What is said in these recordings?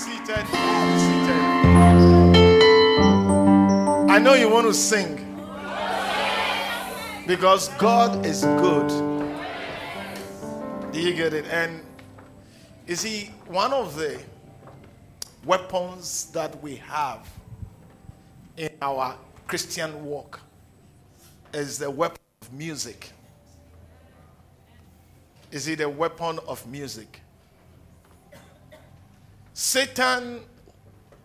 Seated. I know you want to sing because God is good. Do you get it? And you see, one of the weapons that we have in our Christian walk is the weapon of music. Is it a weapon of music? Satan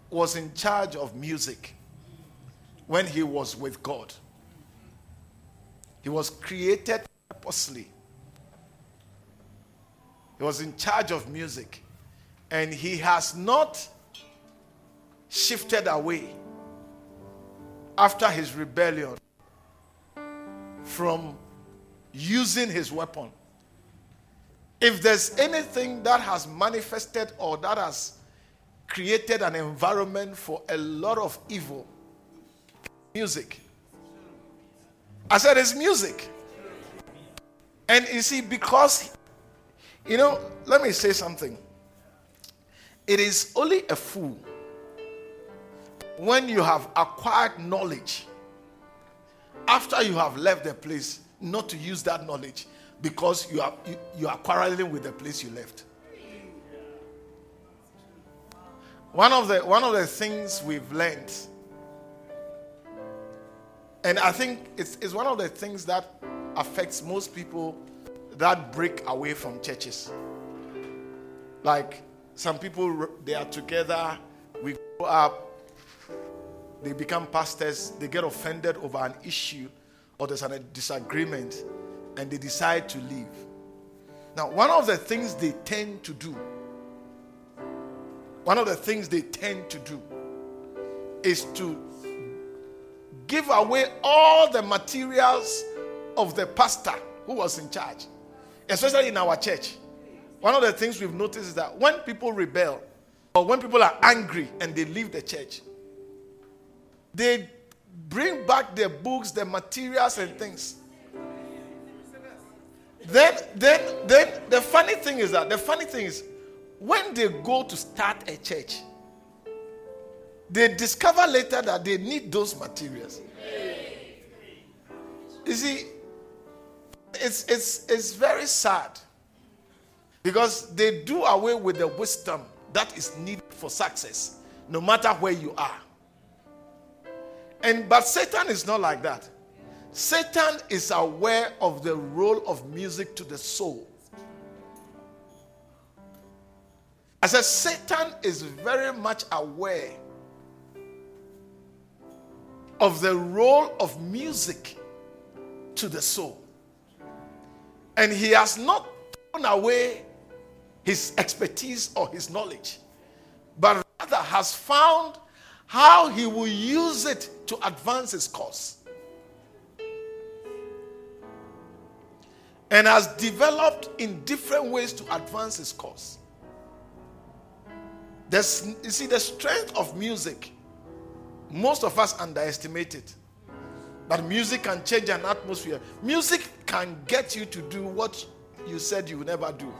was in charge of music when he was with God. He was created purposely. He was in charge of music. And he has not shifted away after his rebellion from using his weapon. If there's anything that has manifested or that has created an environment for a lot of evil, music. I said it's music. And you see, because, you know, let me say something. It is only a fool when you have acquired knowledge after you have left the place not to use that knowledge because you are you, you are quarreling with the place you left one of the one of the things we've learned and i think it's, it's one of the things that affects most people that break away from churches like some people they are together we grow up they become pastors, they get offended over an issue or there's a disagreement and they decide to leave. Now, one of the things they tend to do, one of the things they tend to do is to give away all the materials of the pastor who was in charge, especially in our church. One of the things we've noticed is that when people rebel or when people are angry and they leave the church, they bring back their books, their materials, and things. Then, then, then the funny thing is that the funny thing is when they go to start a church, they discover later that they need those materials. You see, it's it's it's very sad because they do away with the wisdom that is needed for success, no matter where you are. And but Satan is not like that. Satan is aware of the role of music to the soul. I said Satan is very much aware of the role of music to the soul. And he has not thrown away his expertise or his knowledge, but rather has found how he will use it to advance his cause. And has developed in different ways to advance his cause. There's, you see, the strength of music, most of us underestimate it. But music can change an atmosphere. Music can get you to do what you said you would never do.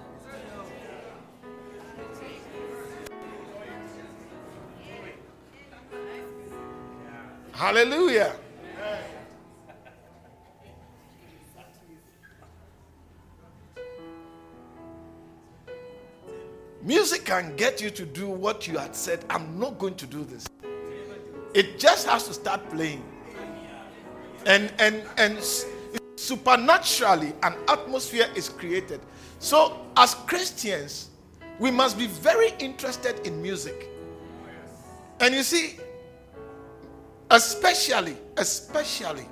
Hallelujah. Music can get you to do what you had said, I'm not going to do this. It just has to start playing. And and and supernaturally an atmosphere is created. So as Christians, we must be very interested in music. And you see, Especially, especially,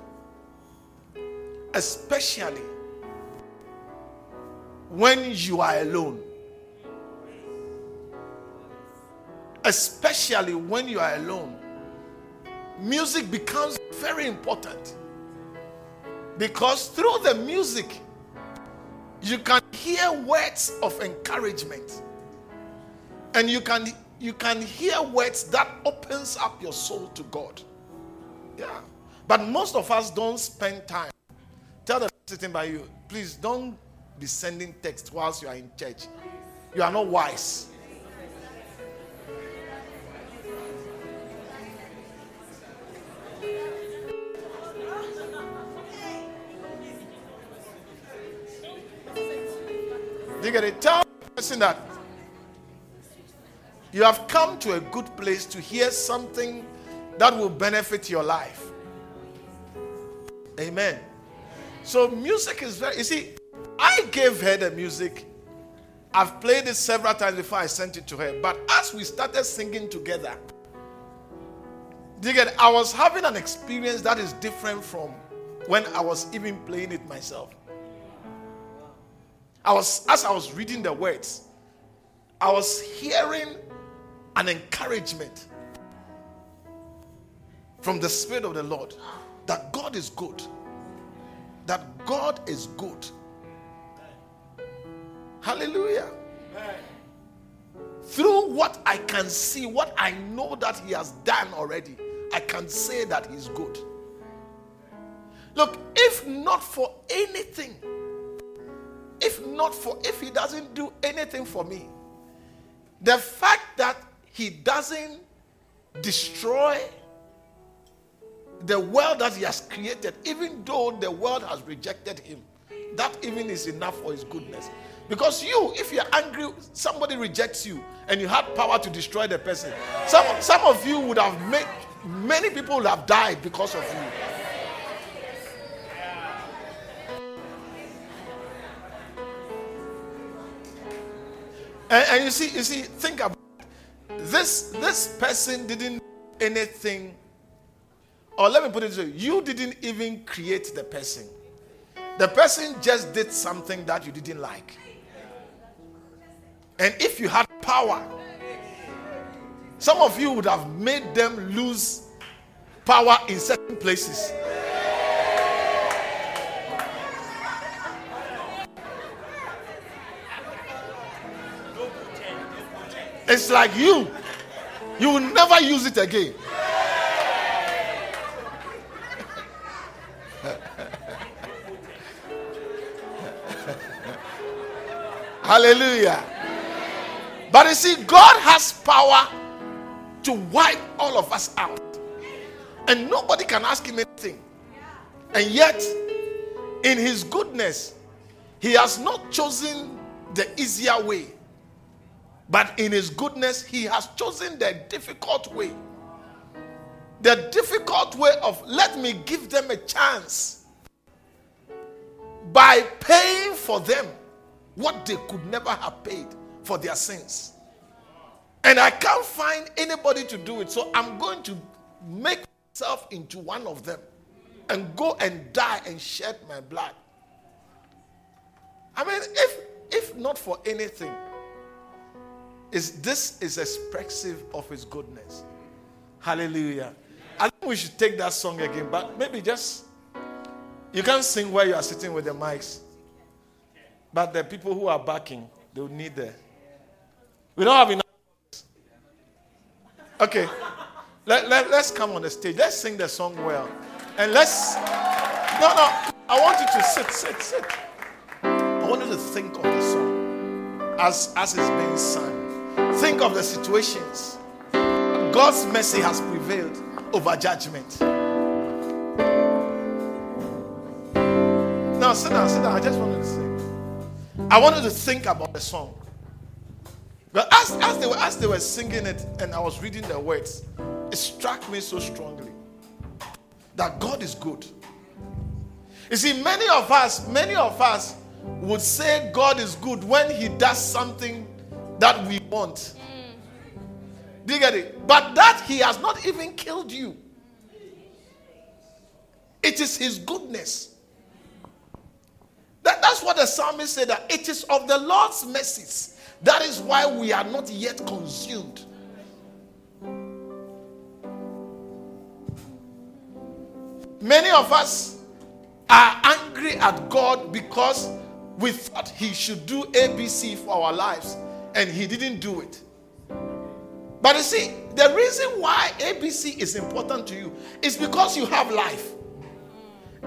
especially when you are alone. Especially when you are alone. Music becomes very important. Because through the music, you can hear words of encouragement. And you can you can hear words that opens up your soul to God. Yeah. But most of us don't spend time. Tell the sitting by you, please don't be sending text whilst you are in church. You are not wise. You get it? Tell person that you have come to a good place to hear something that will benefit your life. Amen. So music is very you see, I gave her the music. I've played it several times before I sent it to her. But as we started singing together, I was having an experience that is different from when I was even playing it myself. I was as I was reading the words, I was hearing an encouragement from the Spirit of the Lord that God is good. That God is good. Hallelujah. Through what I can see, what I know that He has done already, I can say that He's good. Look, if not for anything, if not for, if He doesn't do anything for me, the fact that he doesn't destroy the world that he has created, even though the world has rejected him. That even is enough for his goodness. Because you, if you're angry, somebody rejects you and you had power to destroy the person. Some, some of you would have made, many people have died because of you. And, and you see, you see, think about this this person didn't anything. Or let me put it this way you didn't even create the person. The person just did something that you didn't like. And if you had power some of you would have made them lose power in certain places It's like you. You will never use it again. Hallelujah. But you see, God has power to wipe all of us out. And nobody can ask him anything. And yet, in his goodness, he has not chosen the easier way. But in his goodness, he has chosen the difficult way. The difficult way of let me give them a chance by paying for them what they could never have paid for their sins. And I can't find anybody to do it. So I'm going to make myself into one of them and go and die and shed my blood. I mean, if if not for anything, is this is expressive of his goodness. Hallelujah. I think we should take that song again, but maybe just you can't sing where you are sitting with the mics. But the people who are backing, they will need the. We don't have enough. Okay. Let, let, let's come on the stage. Let's sing the song well. And let's. No, no. I want you to sit, sit, sit. I want you to think of the song as, as it's being sung. Think of the situations. God's mercy has prevailed over judgment. Now, sit down, sit down. I just wanted to sing. I want you to think about the song. But as, as, they were, as they were singing it and I was reading the words, it struck me so strongly that God is good. You see, many of us, many of us would say God is good when He does something that we want. Do you get it? But that he has not even killed you. It is his goodness. That, that's what the psalmist said that it is of the Lord's mercies. That is why we are not yet consumed. Many of us are angry at God because we thought He should do ABC for our lives and He didn't do it. But you see, the reason why ABC is important to you is because you have life.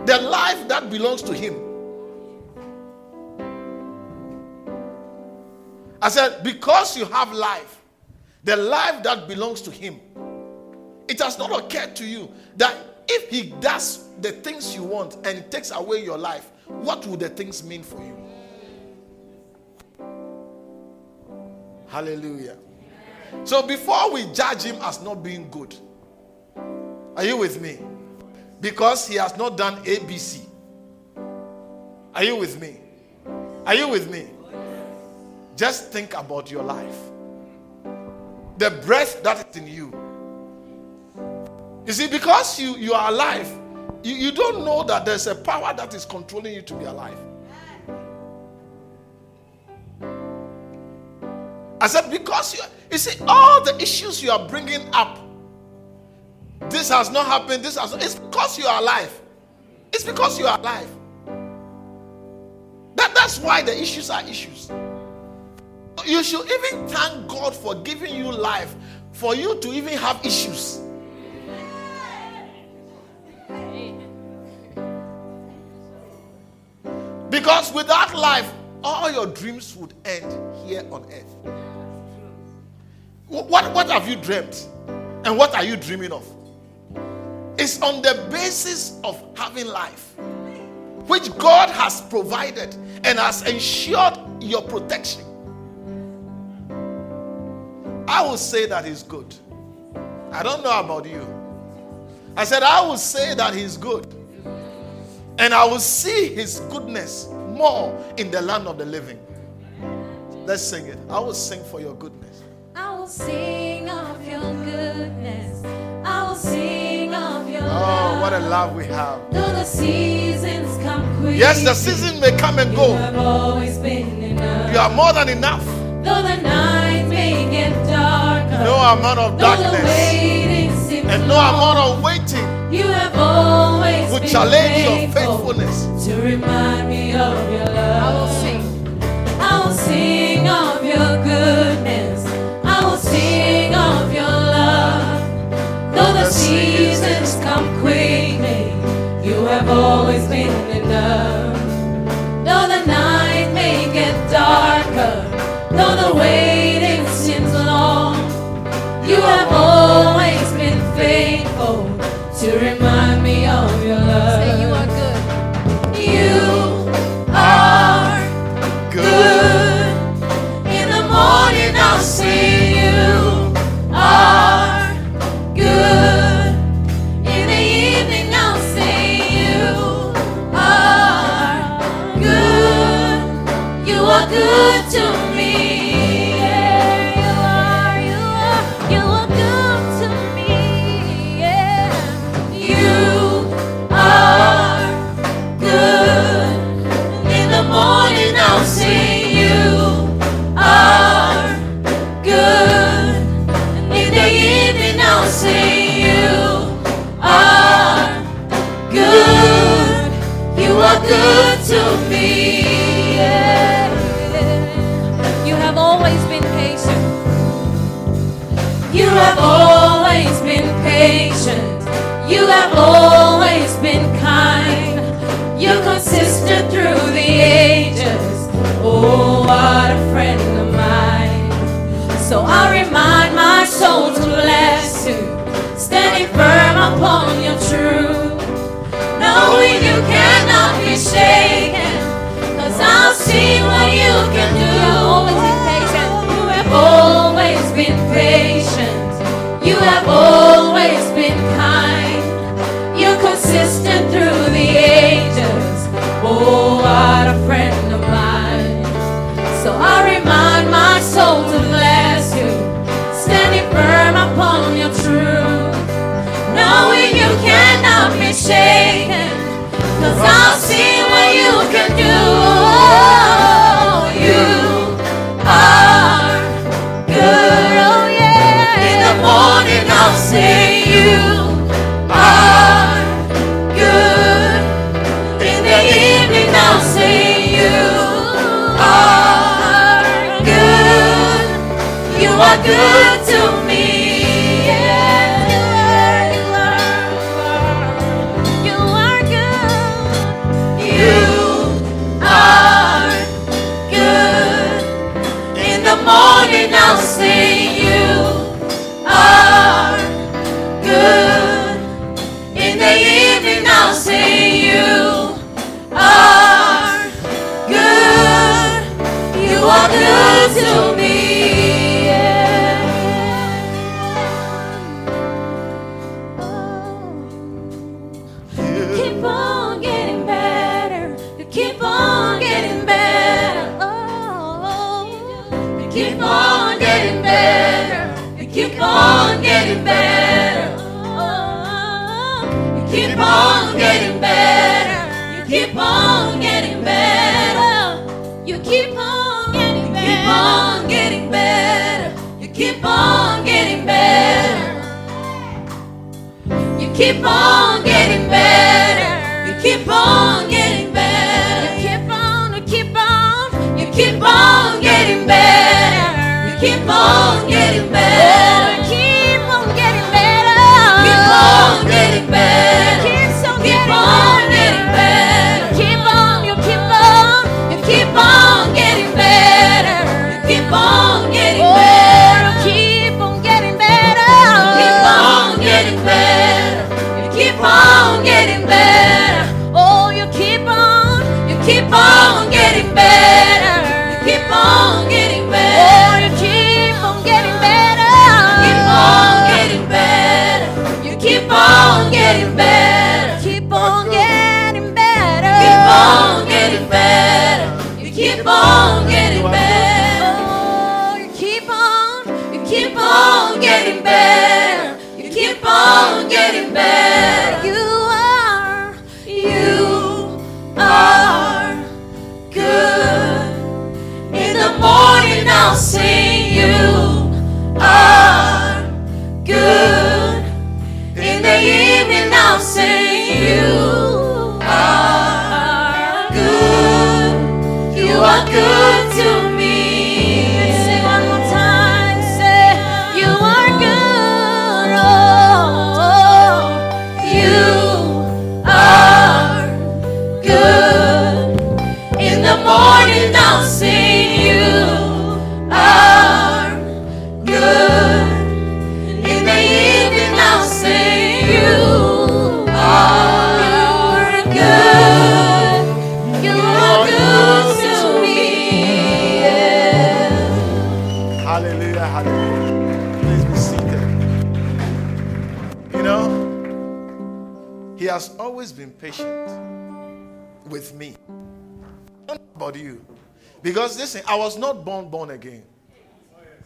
The life that belongs to Him. I said, because you have life, the life that belongs to Him, it has not occurred to you that if He does the things you want and takes away your life, what would the things mean for you? Hallelujah. So before we judge him as not being good, are you with me? Because he has not done ABC. Are you with me? Are you with me? Just think about your life. The breath that is in you. You see, because you, you are alive, you, you don't know that there's a power that is controlling you to be alive. I said, because you, you see, all the issues you are bringing up, this has not happened, this has it's because you are alive. It's because you are alive. That, that's why the issues are issues. You should even thank God for giving you life, for you to even have issues. Because without life, all your dreams would end here on earth. What, what have you dreamt? And what are you dreaming of? It's on the basis of having life, which God has provided and has ensured your protection. I will say that He's good. I don't know about you. I said, I will say that He's good. And I will see His goodness more in the land of the living. Let's sing it. I will sing for your goodness. I will sing of your goodness. I will sing of your Oh, what a love we have. Though the seasons come quick. Yes, the season may come and go. You have always been enough. You are more than enough. Though the night may get darker. No amount of darkness and no amount of waiting You have always will challenge your faithfulness. To remind me of your love. I will sing. I will sing of your goodness. I will sing of your love. Though the seasons come quickly, you have always been enough. To standing firm upon your truth. Knowing you cannot be I'll see what you can do. You have always been patient. You have always good has always been patient with me. Not about you. Because listen, I was not born born again.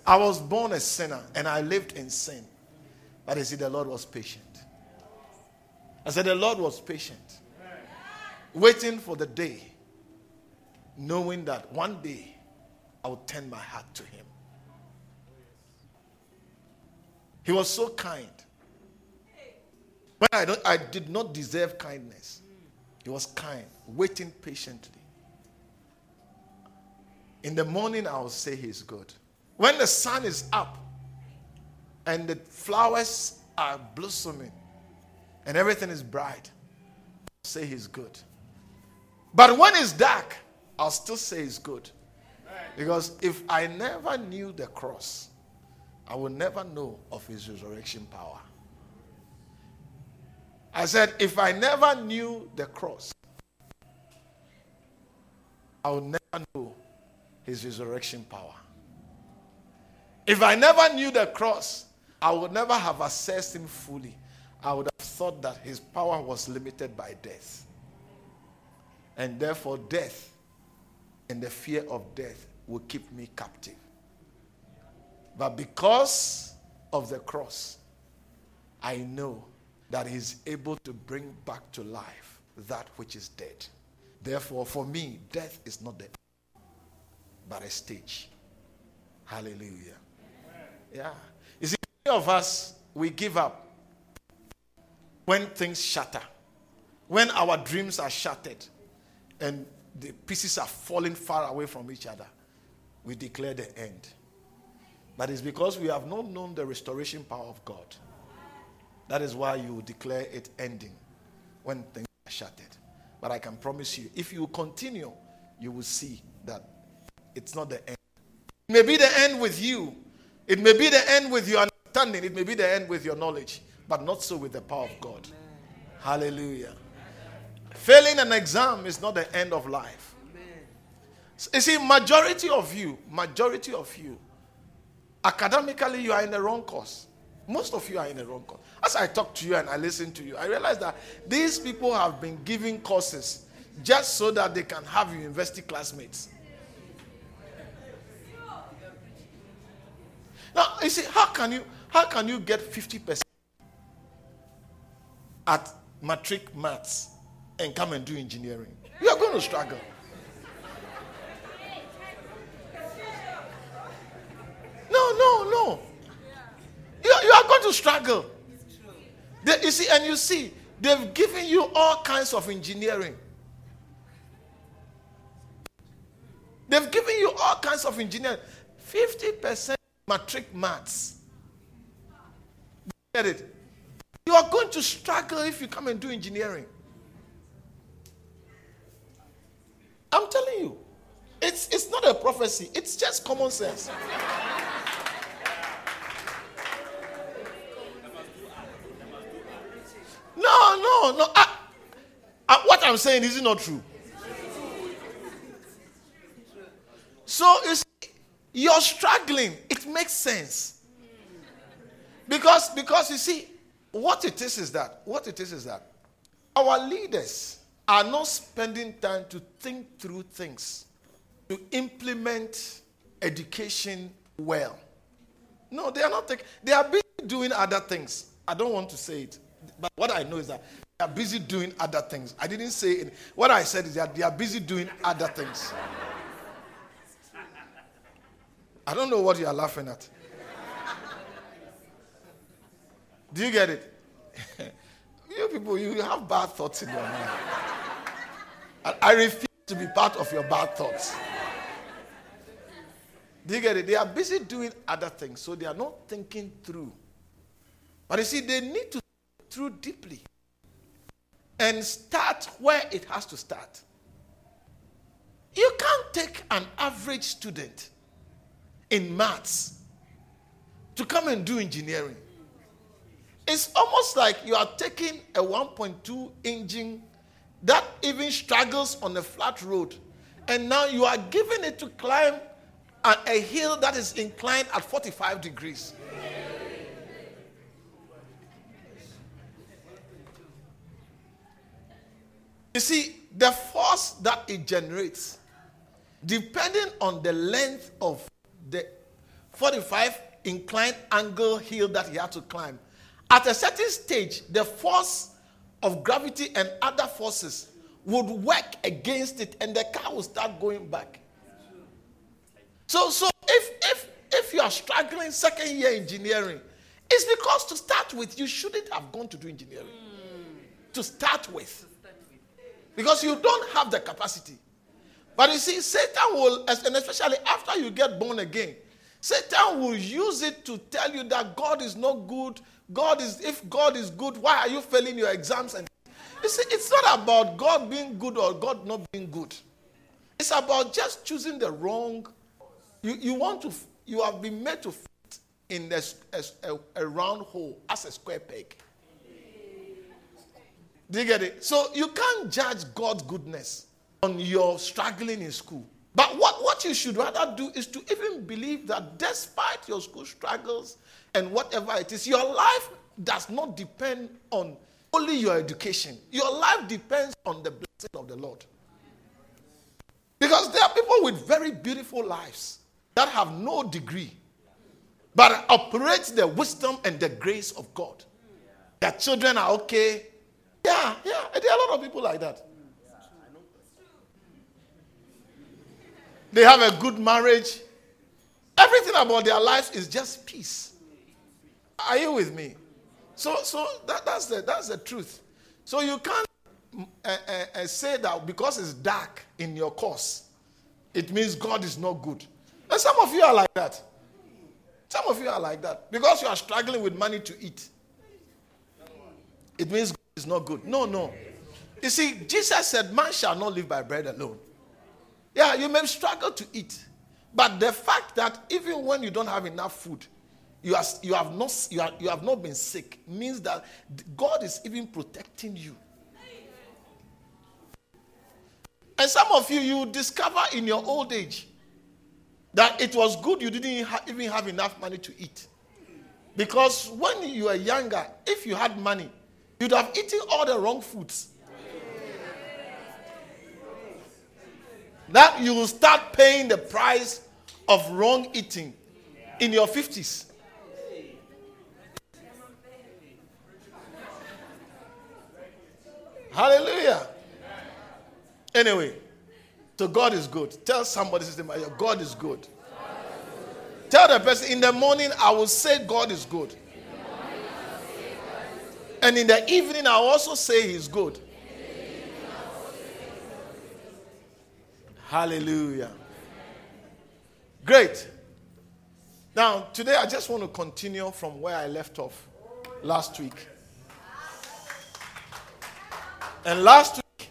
I was born a sinner and I lived in sin. But you see, the Lord was patient. I said, the Lord was patient. Waiting for the day, knowing that one day I would turn my heart to Him. He was so kind. When I, don't, I did not deserve kindness, He was kind, waiting patiently. In the morning, I will say He's good. When the sun is up and the flowers are blossoming and everything is bright, I'll say He's good. But when it's dark, I'll still say He's good. Because if I never knew the cross, I will never know of his resurrection power. I said, if I never knew the cross, I would never know his resurrection power. If I never knew the cross, I would never have assessed him fully. I would have thought that his power was limited by death. And therefore, death and the fear of death will keep me captive. But because of the cross, I know that able to bring back to life that which is dead. Therefore, for me, death is not the end, but a stage. Hallelujah. Yeah. You see, many of us, we give up when things shatter, when our dreams are shattered and the pieces are falling far away from each other. We declare the end. But it's because we have not known the restoration power of God. That is why you declare it ending when things are shattered. But I can promise you, if you continue, you will see that it's not the end. It may be the end with you, it may be the end with your understanding, it may be the end with your knowledge, but not so with the power of God. Hallelujah. Failing an exam is not the end of life. You see, majority of you, majority of you, academically, you are in the wrong course. Most of you are in the wrong course. As I talk to you and I listen to you, I realize that these people have been giving courses just so that they can have university classmates. Now, you see, how can you how can you get 50% at matric maths and come and do engineering? You are going to struggle. No, no, no. You, you are going to struggle. They, you see, and you see, they've given you all kinds of engineering. They've given you all kinds of engineering. 50% matric maths. Get it? You are going to struggle if you come and do engineering. I'm telling you. It's, it's not a prophecy, it's just common sense. No, no. I, I, what I'm saying is it not true? So you see, you're struggling. It makes sense. Because, because you see, what it is is that, what it is is that our leaders are not spending time to think through things, to implement education well. No, they are not they are busy doing other things. I don't want to say it. But what I know is that they are busy doing other things. I didn't say it. What I said is that they are busy doing other things. I don't know what you are laughing at. Do you get it? you people, you have bad thoughts in your mind. And I refuse to be part of your bad thoughts. Do you get it? They are busy doing other things, so they are not thinking through. But you see, they need to through deeply and start where it has to start. You can't take an average student in maths to come and do engineering. It's almost like you are taking a 1.2 engine that even struggles on a flat road, and now you are giving it to climb a, hill that is inclined at 45 degrees. You see, the force that it generates, depending on the length of the 45 inclined angle hill that he had to climb, at a certain stage, the force of gravity and other forces would work against it and the car will start going back. So, so if, if, if you are struggling second year engineering, it's because to start with, you shouldn't have gone to do engineering. Mm. To start with. Because you don't have the capacity. But you see, Satan will, and especially after you get born again, Satan will use it to tell you that God is not good. God is, if God is good, why are you failing your exams? And you see, it's not about God being good or God not being good. It's about just choosing the wrong. You, you want to, you have been made to fit in a, a, a round hole as a square peg. Do you get it? So you can't judge God's goodness on your struggling in school. But what, what you should rather do is to even believe that despite your school struggles and whatever it is, your life does not depend on only your education. Your life depends on the blessing of the Lord. Because there are people with very beautiful lives that have no degree, but operate the wisdom and the grace of God. Their children are okay, yeah, yeah. There are a lot of people like that. They have a good marriage. Everything about their life is just peace. Are you with me? So, so that, that's the that's the truth. So you can't uh, uh, say that because it's dark in your course, it means God is not good. And some of you are like that. Some of you are like that. Because you are struggling with money to eat. It means it's not good. No, no. You see, Jesus said, Man shall not live by bread alone. Yeah, you may struggle to eat. But the fact that even when you don't have enough food, you, are, you, have not, you, are, you have not been sick means that God is even protecting you. And some of you, you discover in your old age that it was good you didn't ha- even have enough money to eat. Because when you were younger, if you had money, you'd have eaten all the wrong foods. That you will start paying the price of wrong eating in your 50s. Hallelujah. Anyway, so God is good. Tell somebody, Sister Maria, God is good. Tell the person, in the morning, I will say God is good. And in the evening, I also say He's good. Hallelujah. Great. Now, today I just want to continue from where I left off last week. And last week,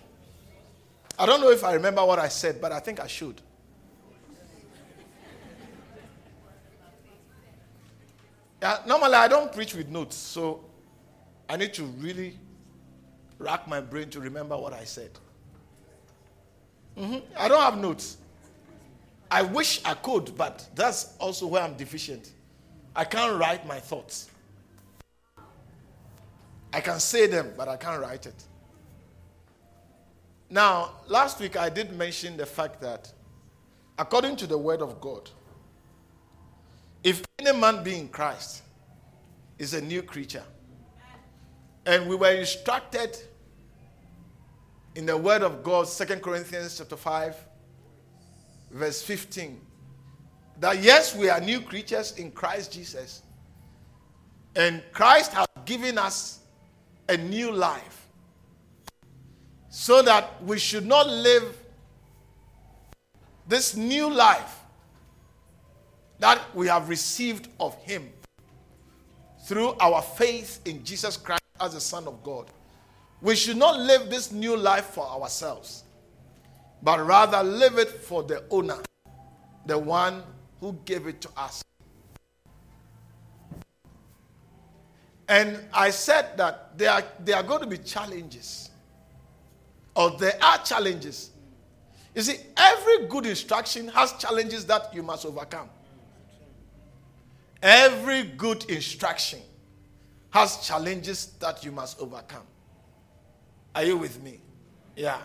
I don't know if I remember what I said, but I think I should. Yeah, normally I don't preach with notes, so I need to really rack my brain to remember what I said. Mm-hmm. I don't have notes. I wish I could, but that's also where I'm deficient. I can't write my thoughts. I can say them, but I can't write it. Now, last week I did mention the fact that, according to the Word of God, if any man be in Christ, is a new creature. And we were instructed in the Word of God, 2 Corinthians chapter 5, verse 15, that yes, we are new creatures in Christ Jesus. And Christ has given us a new life so that we should not live this new life that we have received of Him through our faith in Jesus Christ as the Son of God. We should not live this new life for ourselves, but rather live it for the owner, the one who gave it to us. And I said that there are, there are going to be challenges or there are challenges. You see, every good instruction has challenges that you must overcome. Every good instruction has challenges that you must overcome. Are you with me? Yeah.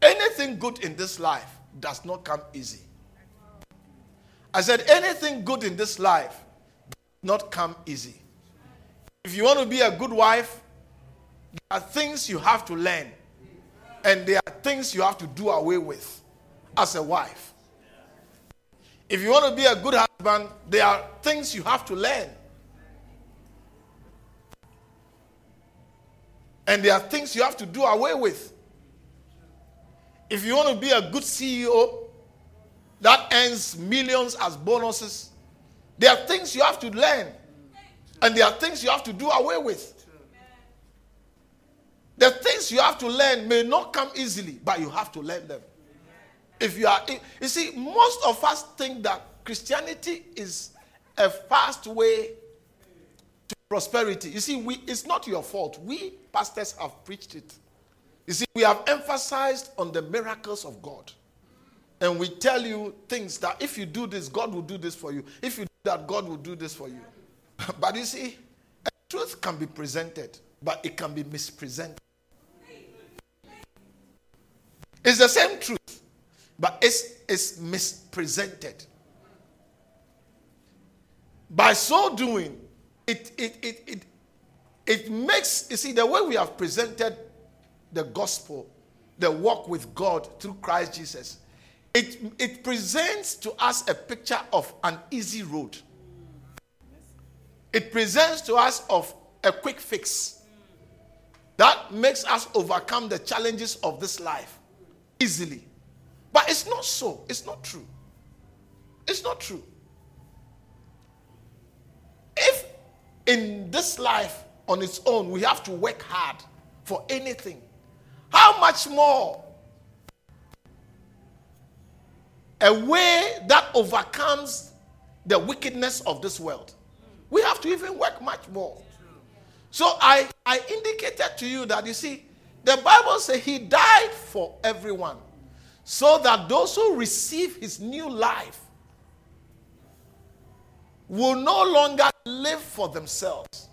Anything good in this life does not come easy. I said, anything good in this life does not come easy. If you want to be a good wife, there are things you have to learn and there are things you have to do away with as a wife. If you want to be a good husband, there are things you have to learn. And there are things you have to do away with. If you want to be a good CEO that earns millions as bonuses, there are things you have to learn. And there are things you have to do away with. The things you have to learn may not come easily, but you have to learn them. If you are, you see, most of us think that Christianity is a fast way prosperity. You see, we, it's not your fault. We pastors have preached it. You see, we have emphasized on the miracles of God. And we tell you things that if you do this, God will do this for you. If you do that, God will do this for you. but you see, truth can be presented, but it can be mispresented. It's the same truth, but it's, it's mispresented. By so doing, it, it, it, it, it makes, you see, the way we have presented the gospel, the walk with God through Christ Jesus, it, it presents to us a picture of an easy road. It presents to us of a quick fix that makes us overcome the challenges of this life easily. But it's not so. It's not true. It's not true. In this life on its own, we have to work hard for anything. How much more a way that overcomes the wickedness of this world? We have to even work much more. So I, I indicated to you that you see, the Bible says he died for everyone so that those who receive his new life will no longer live for themselves.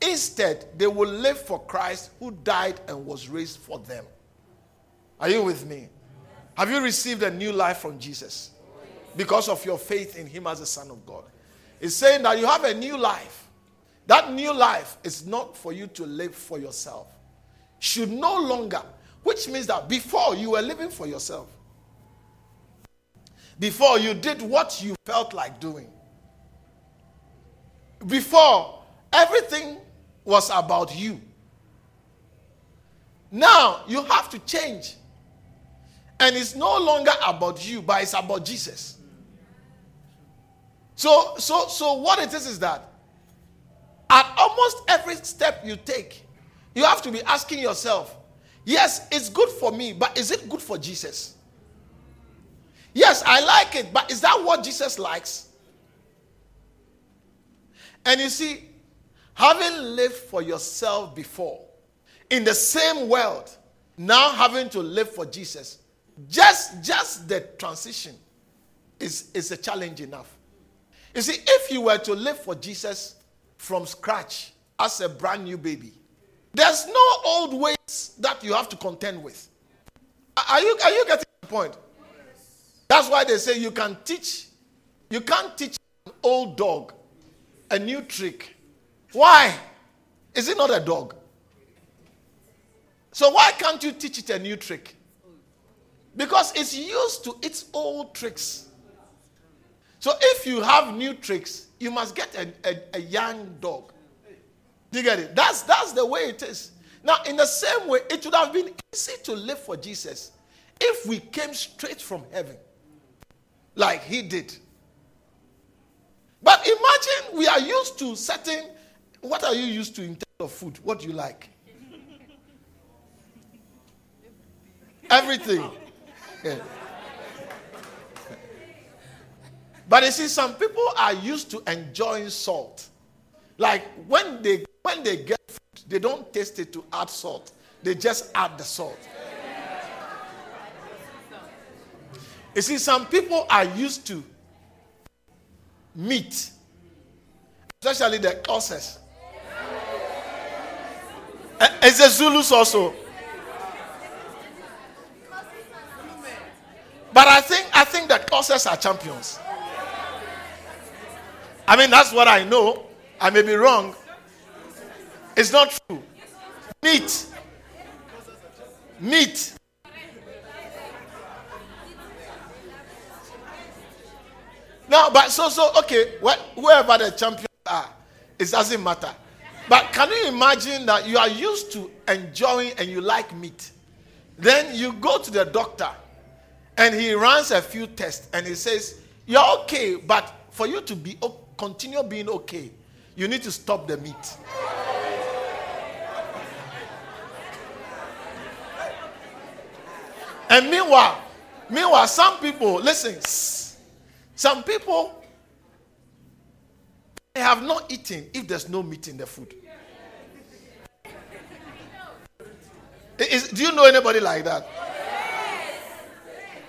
Instead, they will live for Christ who died and was raised for them. Are you with me? Have you received a new life from Jesus because of your faith in him as the Son of God? It's saying that you have a new life. That new life is not for you to live for yourself. Should no longer, which means that before you were living for yourself. Before you did what you felt like doing. Before everything was about you. Now you have to change. And it's no longer about you, but it's about Jesus. So, so, so what it is is that at almost every step you take, you have to be asking yourself, yes, it's good for me, but is it good for Jesus? Yes, I like it, but is that what Jesus likes? And you see, having lived for yourself before, in the same world, now having to live for Jesus, just just the transition is, is a challenge enough. You see, if you were to live for Jesus from scratch as a brand new baby, there's no old ways that you have to contend with. Are you, are you getting the point? That's why they say you can teach, you can't teach an old dog a new trick. Why? Is it not a dog? So why can't you teach it a new trick? Because it's used to its old tricks. So if you have new tricks, you must get a, a, a young dog. Do you get it? That's, that's the way it is. Now, in the same way, it would have been easy to live for Jesus if we came straight from heaven, like he did. But imagine we are used to certain. What are you used to in terms of food? What do you like? Everything. but you see, some people are used to enjoying salt. Like when they when they get food, they don't taste it to add salt. They just add the salt. You see, some people are used to meat, especially the Xhosas. Eh, Is the Zulus also? Oh. But I think I think the Xhosas are champions. I mean, that's what I know. I may be wrong. It's not true. Meat. Meat. No, but so so okay, what, whoever the champions are, it doesn't matter. But can you imagine that you are used to enjoying and you like meat? Then you go to the doctor and he runs a few tests and he says, You're okay, but for you to be continue being okay, you need to stop the meat. And meanwhile, meanwhile, some people, listen, some people they have not eaten if there's no meat in the food. Is, do you know anybody like that?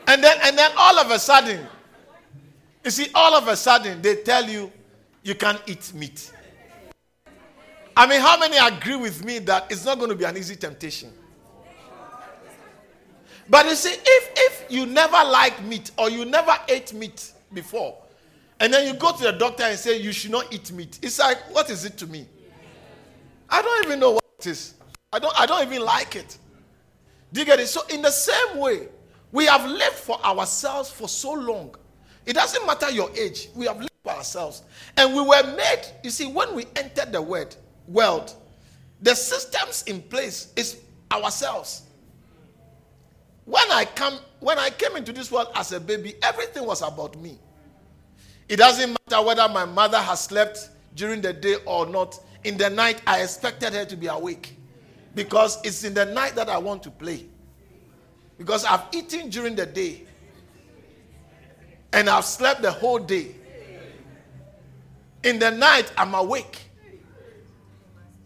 And then and then all of a sudden, you see, all of a sudden they tell you you can't eat meat. I mean, how many agree with me that it's not going to be an easy temptation? But you see, if if you never like meat or you never ate meat, before. And then you go to the doctor and say, You should not eat meat. It's like, What is it to me? I don't even know what it is. I don't, I don't even like it. Do you get it? So, in the same way, we have lived for ourselves for so long. It doesn't matter your age, we have lived for ourselves. And we were made, you see, when we entered the word, world, the systems in place is ourselves. When I come, when I came into this world as a baby, everything was about me. It doesn't matter whether my mother has slept during the day or not, in the night, I expected her to be awake. Because it's in the night that I want to play. Because I've eaten during the day and I've slept the whole day. In the night, I'm awake.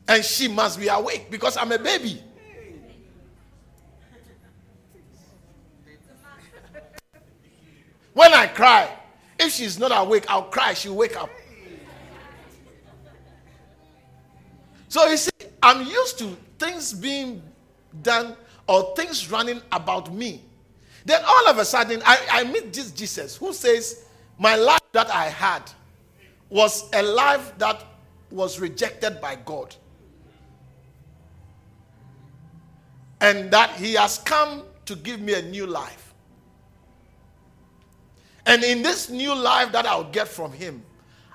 And she must be awake because I'm a baby. When I cry, if she's not awake, I'll cry. She'll wake up. So you see, I'm used to things being done or things running about me. Then all of a sudden, I, I meet this Jesus who says, My life that I had was a life that was rejected by God. And that He has come to give me a new life. And in this new life that I'll get from Him,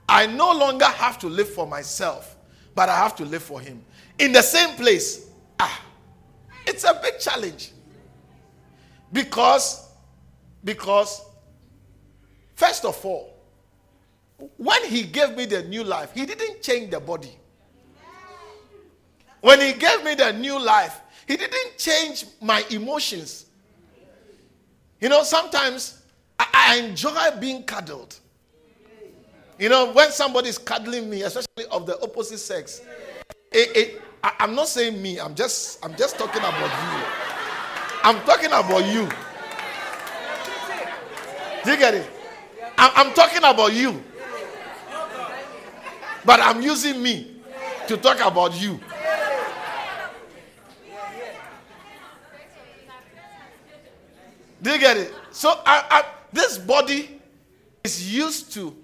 I no longer have to live for myself, but I have to live for Him. In the same place, ah, it's a big challenge. Because, because, first of all, when He gave me the new life, He didn't change the body. When He gave me the new life, He didn't change my emotions. You know, sometimes I, enjoy being cuddled. You know, when somebody is cuddling me, especially of the opposite sex, it, it, I, I'm not saying me. I'm just, I'm just talking about you. I'm talking about you. Do you get it? I'm, I'm talking about you. But I'm using me to talk about you. Do you get it? So I, I this body is used to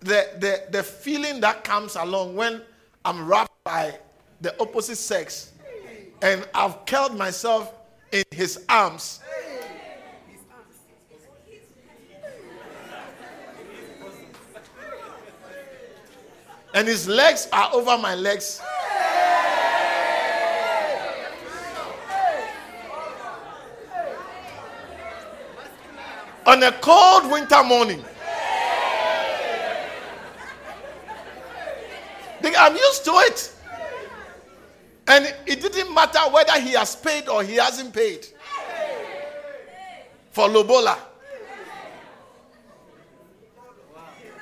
the, the, the feeling that comes along when I'm wrapped by the opposite sex and I've curled myself in his arms. And his legs are over my legs. On a cold winter morning. I'm used to it. And it didn't matter whether he has paid or he hasn't paid for Lobola.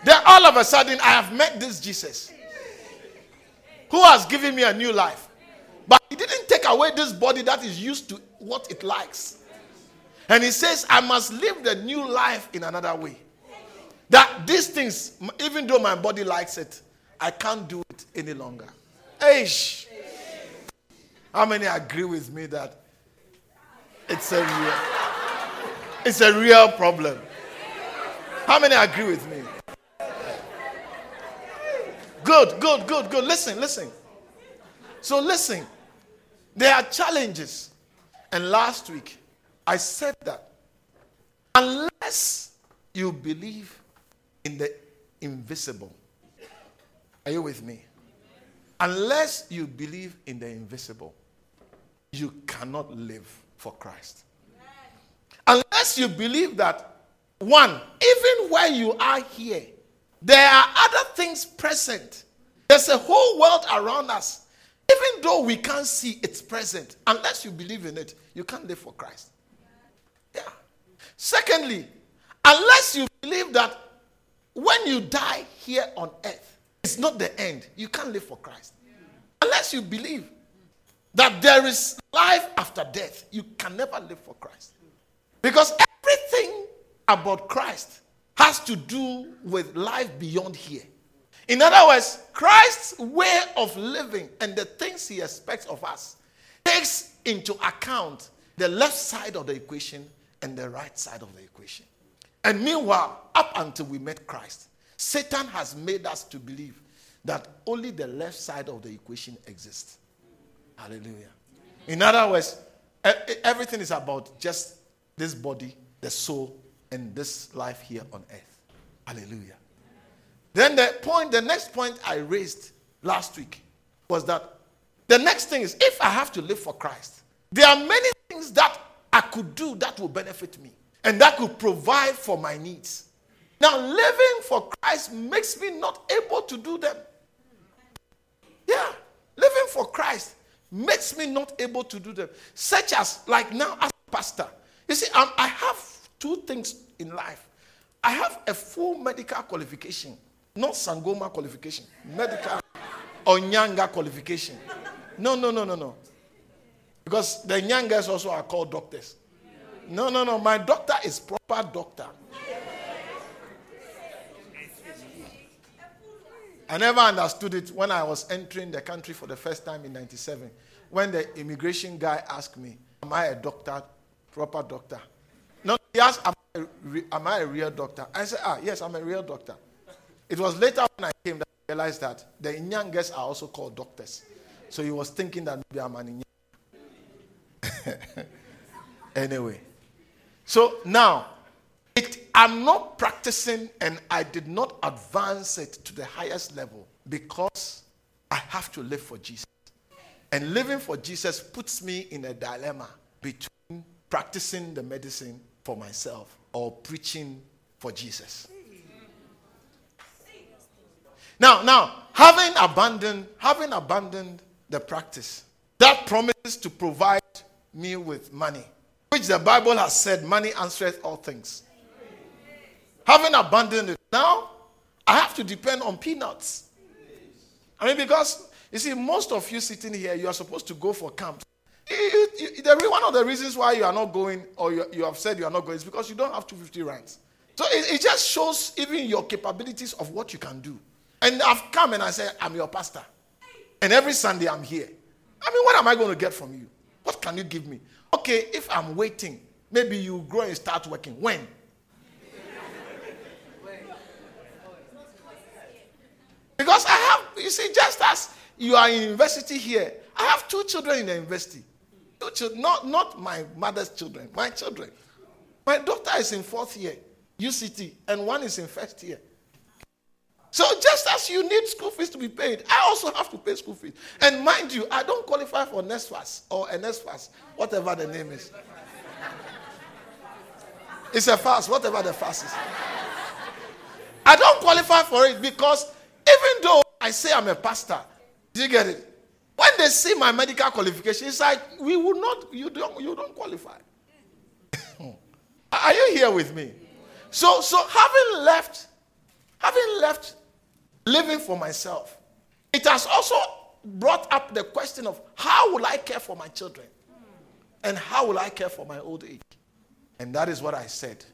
Then all of a sudden, I have met this Jesus who has given me a new life. But he didn't take away this body that is used to what it likes. And he says, I must live the new life in another way. That these things, even though my body likes it, I can't do it any longer. Eish. How many agree with me that it's a real, it's a real problem? How many agree with me? Good, good, good, good. Listen, listen. So listen. There are challenges. And last week, I said that unless you believe in the invisible, are you with me? Unless you believe in the invisible, you cannot live for Christ. Unless you believe that, one, even where you are here, there are other things present. There's a whole world around us. Even though we can't see it's present, unless you believe in it, you can't live for Christ. Yeah. Secondly, unless you believe that when you die here on earth, it's not the end, you can't live for Christ. Unless you believe that there is life after death, you can never live for Christ. Because everything about Christ has to do with life beyond here. In other words, Christ's way of living and the things he expects of us takes into account the left side of the equation and the right side of the equation. And meanwhile, up until we met Christ, Satan has made us to believe that only the left side of the equation exists. Hallelujah. In other words, everything is about just this body, the soul, and this life here on earth. Hallelujah. Then the point, the next point I raised last week was that the next thing is if I have to live for Christ, there are many could do that will benefit me and that could provide for my needs. Now, living for Christ makes me not able to do them. Yeah, living for Christ makes me not able to do them. Such as, like now, as pastor, you see, I'm, i have two things in life. I have a full medical qualification, not Sangoma qualification, medical or qualification. No, no, no, no, no. Because the Nyangas also are called doctors. No, no, no. My doctor is proper doctor. I never understood it when I was entering the country for the first time in 97. When the immigration guy asked me, Am I a doctor, proper doctor? No, he asked, Am I a, am I a real doctor? I said, Ah, yes, I'm a real doctor. It was later when I came that I realized that the Inyangas are also called doctors. So he was thinking that maybe I'm an Inyang. anyway, so now, it, I'm not practicing and I did not advance it to the highest level because I have to live for Jesus. And living for Jesus puts me in a dilemma between practicing the medicine for myself or preaching for Jesus. Now, now, having abandoned, having abandoned the practice, that promises to provide me with money, which the Bible has said, money answereth all things. Having abandoned it, now I have to depend on peanuts. I mean, because you see, most of you sitting here, you are supposed to go for camps. You, you, one of the reasons why you are not going, or you, you, have said you are not going, is because you don't have 250 rands. So it, it just shows even your capabilities of what you can do. And I've come and I say, I'm your pastor. And every Sunday I'm here. I mean, what am I going to get from you? What can you give me? Okay, if I'm waiting, maybe you grow and start working. When? Because I have, you see, just as you are in university here, I have two children in the university. Two children, not, not my mother's children, my children. My daughter is in fourth year, UCT, and one is in first year. So just as you need school to be paid, I also have to pay school fees. And mind you, I don't qualify for NSFAS or NSFAS, whatever the name is. It's a fast, whatever the fast is. I don't qualify for it because even though I say I'm a pastor, do you get it? When they see my medical qualification, it's like we will not, you don't, you don't qualify. Are you here with me? So, so having left, having left living for myself, it has also brought up the question of how will I care for my children? And how will I care for my old age? And that is what I said.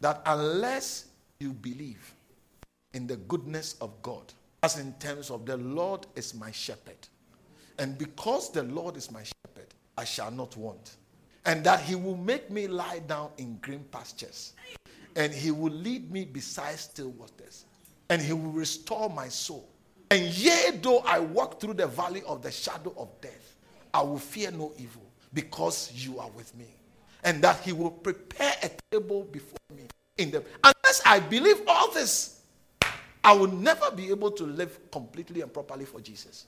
That unless you believe in the goodness of God, as in terms of the Lord is my shepherd. And because the Lord is my shepherd, I shall not want. And that he will make me lie down in green pastures. And he will lead me beside still waters. And he will restore my soul. And yea, though I walk through the valley of the shadow of death, I will fear no evil because you are with me. And that he will prepare a table before me in the unless I believe all this I will never be able to live completely and properly for Jesus.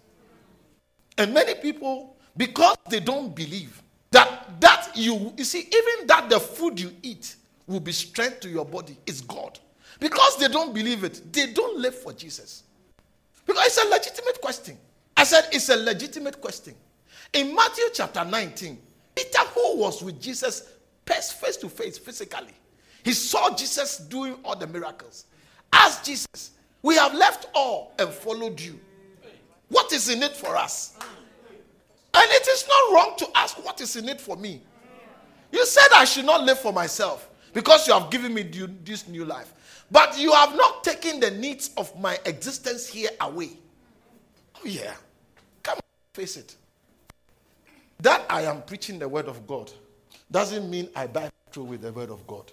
And many people, because they don't believe that that you you see, even that the food you eat will be strength to your body is God. Because they don't believe it, they don't live for Jesus. Because it's a legitimate question. I said it's a legitimate question. In Matthew chapter 19, Peter, who was with Jesus face to face physically, he saw Jesus doing all the miracles. Asked Jesus, we have left all and followed you. What is in it for us? And it is not wrong to ask what is in it for me. You said I should not live for myself because you have given me this new life. But you have not taken the needs of my existence here away. Oh, yeah. Come face it. That I am preaching the word of God doesn't mean I buy through with the word of God.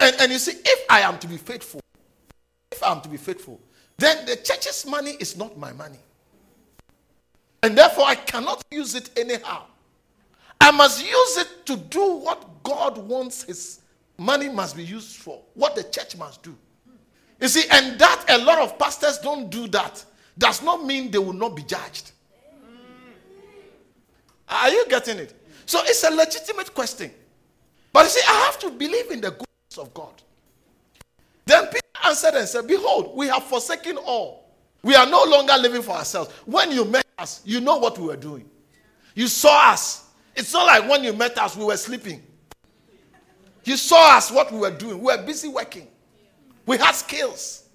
And, and you see, if I am to be faithful, if I'm to be faithful, then the church's money is not my money. And therefore, I cannot use it anyhow. I must use it to do what God wants his money must be used for, what the church must do. You see, and that a lot of pastors don't do that does not mean they will not be judged. Are you getting it? So it's a legitimate question. But you see, I have to believe in the goodness of God. Then Peter answered and said, Behold, we have forsaken all. We are no longer living for ourselves. When you met us, you know what we were doing. You saw us. It's not like when you met us, we were sleeping. You saw us, what we were doing. We were busy working. We had skills.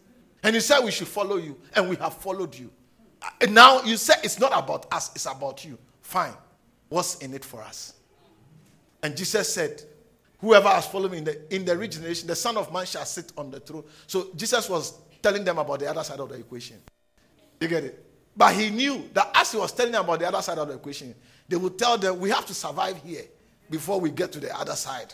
And he said we should follow you. And we have followed you. And now you say it's not about us, it's about you. Fine. What's in it for us? And Jesus said, Whoever has followed me in the, in the regeneration, the Son of Man shall sit on the throne. So Jesus was telling them about the other side of the equation. You get it? But he knew that as he was telling them about the other side of the equation, they would tell them, We have to survive here before we get to the other side.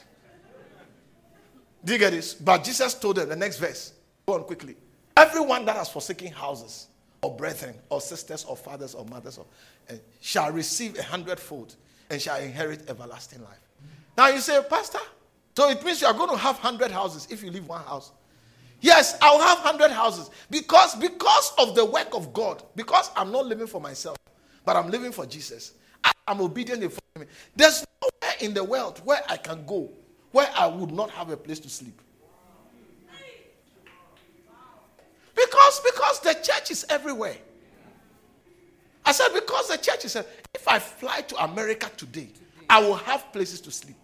Do you get this? But Jesus told them, the next verse, go on quickly. Everyone that has forsaken houses, or brethren, or sisters, or fathers, or mothers, or, uh, shall receive a hundredfold and shall inherit everlasting life. Now you say, Pastor, so it means you are going to have 100 houses if you leave one house. Yes, I'll have 100 houses because because of the work of God, because I'm not living for myself, but I'm living for Jesus. I, am obedient. There's nowhere in the world where I can go where I would not have a place to sleep. Because because the church is everywhere. I said because the church is if I fly to America today, I will have places to sleep.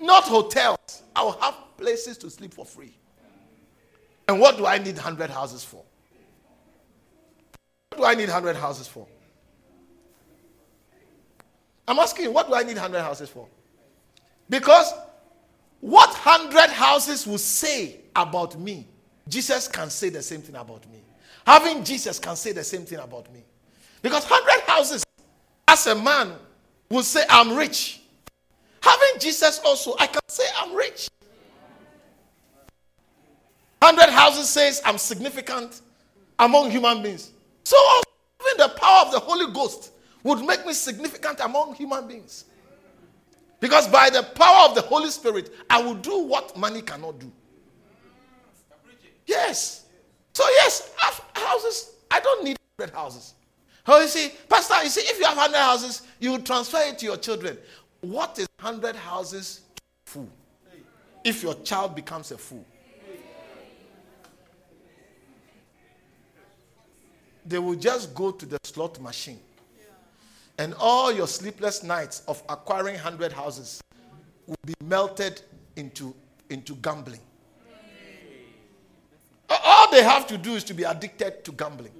Not hotels. I will have places to sleep for free. And what do I need 100 houses for? What do I need 100 houses for? I'm asking you, what do I need 100 houses for? Because what 100 houses will say about me, Jesus can say the same thing about me. Having Jesus can say the same thing about me. Because 100 houses, as a man, will say, I'm rich. Having Jesus also, I can say I'm rich. 100 houses says I'm significant among human beings. So even the power of the Holy Ghost would make me significant among human beings. Because by the power of the Holy Spirit, I will do what money cannot do. Yes. So, yes, houses, I don't need 100 houses. Oh, you see, Pastor, you see, if you have 100 houses, you will transfer it to your children. What is 100 houses fool? If your child becomes a fool, they will just go to the slot machine. And all your sleepless nights of acquiring 100 houses will be melted into, into gambling. All they have to do is to be addicted to gambling.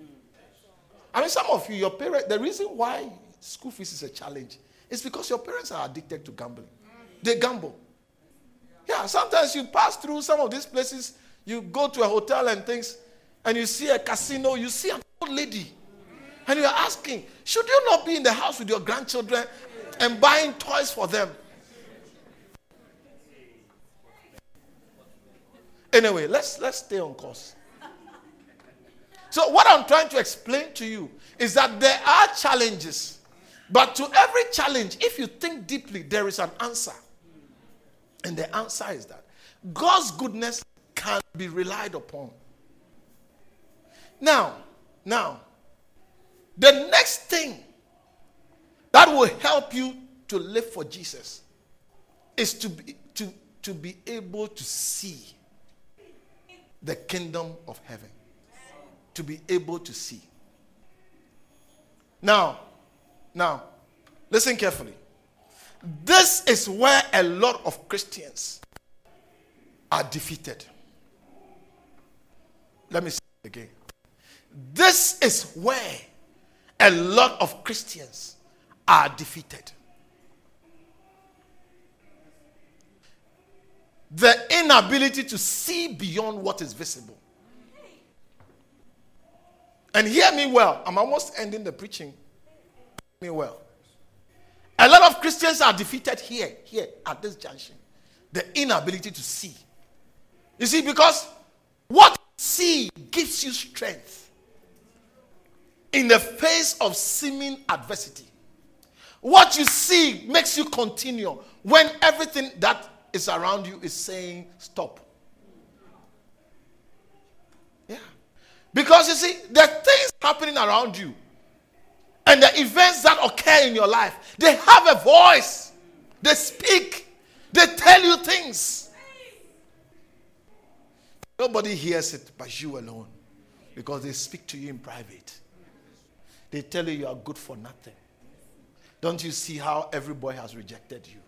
I mean, some of you, your parents, the reason why school fees is a challenge it's because your parents are addicted to gambling. They gamble. Yeah, sometimes you pass through some of these places, you go to a hotel and things, and you see a casino, you see an old lady, and you're asking, should you not be in the house with your grandchildren and buying toys for them? Anyway, let's let's stay on course. So what I'm trying to explain to you is that there are challenges but to every challenge, if you think deeply, there is an answer. And the answer is that God's goodness can be relied upon. Now, now, the next thing that will help you to live for Jesus is to be, to, to be able to see the kingdom of heaven. To be able to see. Now, now, listen carefully. This is where a lot of Christians are defeated. Let me say it again. This is where a lot of Christians are defeated. The inability to see beyond what is visible. And hear me well, I'm almost ending the preaching Hear me well. A lot of Christians are defeated here, here, at this junction. The inability to see. You see, because what see gives you strength in the face of seeming adversity. What you see makes you continue when everything that is around you is saying stop. Yeah. Because you see, the things happening around you and the events that occur in your life, they have a voice. They speak. They tell you things. Nobody hears it but you alone because they speak to you in private. They tell you you are good for nothing. Don't you see how every boy has rejected you?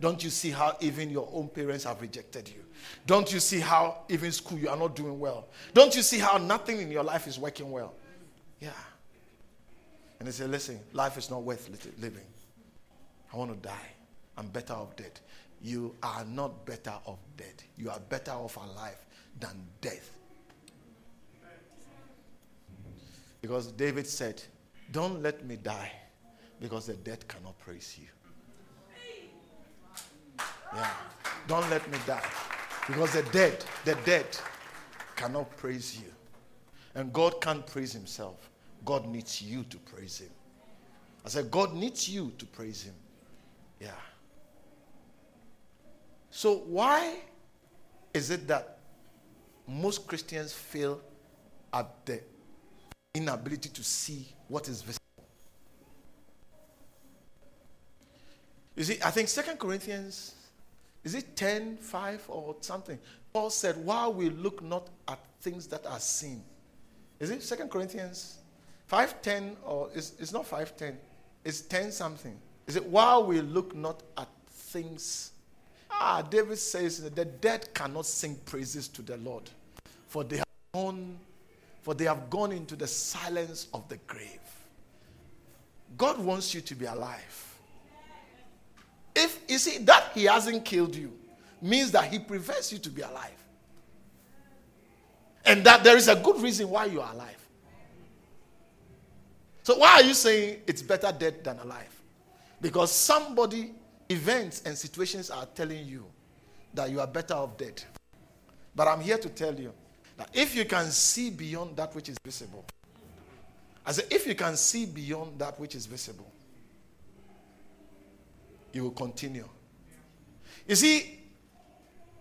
Don't you see how even your own parents have rejected you? Don't you see how even school you are not doing well? Don't you see how nothing in your life is working well? Yeah. And they say, listen, life is not worth living. I want to die. I'm better off dead. You are not better off dead. You are better off alive than death. Because David said, Don't let me die because the dead cannot praise you. Yeah. Don't let me die. Because the dead, the dead cannot praise you. And God can't praise himself. God needs you to praise him. I said, God needs you to praise him. Yeah. So, why is it that most Christians fail at the inability to see what is visible? You see, I think Second Corinthians is it 10, 5 or something? Paul said, while we look not at things that are seen. Is it Second Corinthians 5.10 or it's, it's not 5.10. It's 10 something. Is it while we look not at things? Ah, David says that the dead cannot sing praises to the Lord, for they have gone, for they have gone into the silence of the grave. God wants you to be alive. If you see that he hasn't killed you, means that he prefers you to be alive. And that there is a good reason why you are alive. So why are you saying it's better dead than alive? Because somebody, events, and situations are telling you that you are better off dead. But I'm here to tell you that if you can see beyond that which is visible, I say, if you can see beyond that which is visible, you will continue. You see,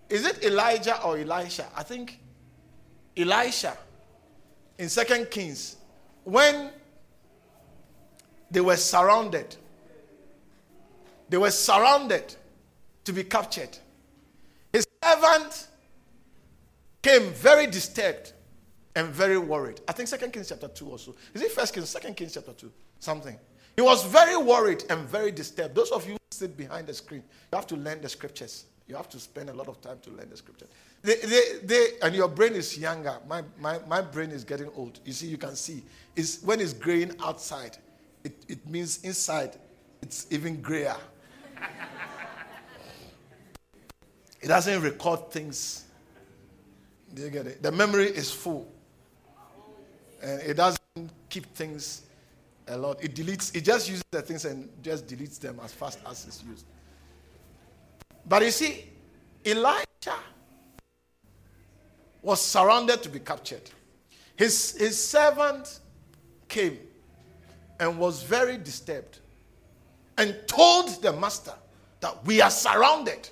is it Elijah or Elisha? I think Elisha in Second Kings, when they were surrounded, they were surrounded to be captured. His servant came very disturbed and very worried. I think Second Kings chapter 2 also. Is it First Kings, Second Kings chapter 2? Something. He was very worried and very disturbed. Those of you who sit behind the screen, you have to learn the scriptures. You have to spend a lot of time to learn the scriptures. They, they, they, and your brain is younger. My, my, my brain is getting old. You see, you can see. It's, when it's graying outside, it, it means inside it's even grayer. it doesn't record things. Do you get it? The memory is full. And it doesn't keep things a lot. It deletes, it just uses the things and just deletes them as fast as it's used. But you see, Elijah was surrounded to be captured. His, his servant came and was very disturbed and told the master that we are surrounded.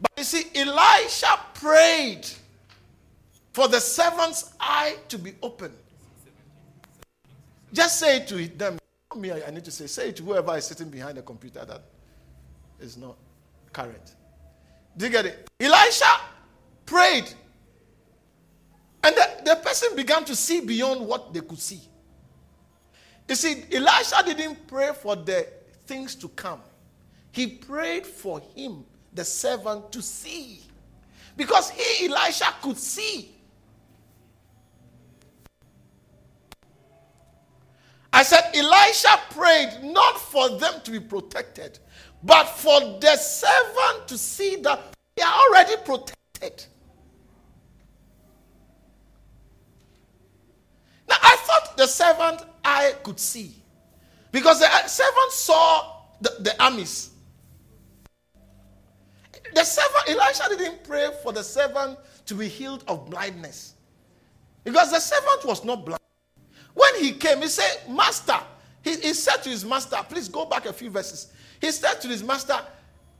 But you see, Elisha prayed for the servant's eye to be open. Just say it to them. Me, I need to say, say it to whoever is sitting behind the computer that is not current. Do you get it? Elisha prayed. And the, the person began to see beyond what they could see. You see, Elisha didn't pray for the things to come, he prayed for him, the servant, to see. Because he, Elisha, could see. I said, Elisha prayed not for them to be protected, but for the servant to see that they are already protected. Now, I thought the servant I could see because the servant saw the, the armies. The servant, Elisha didn't pray for the servant to be healed of blindness because the servant was not blind. When he came, he said, Master, he, he said to his master, please go back a few verses. He said to his master,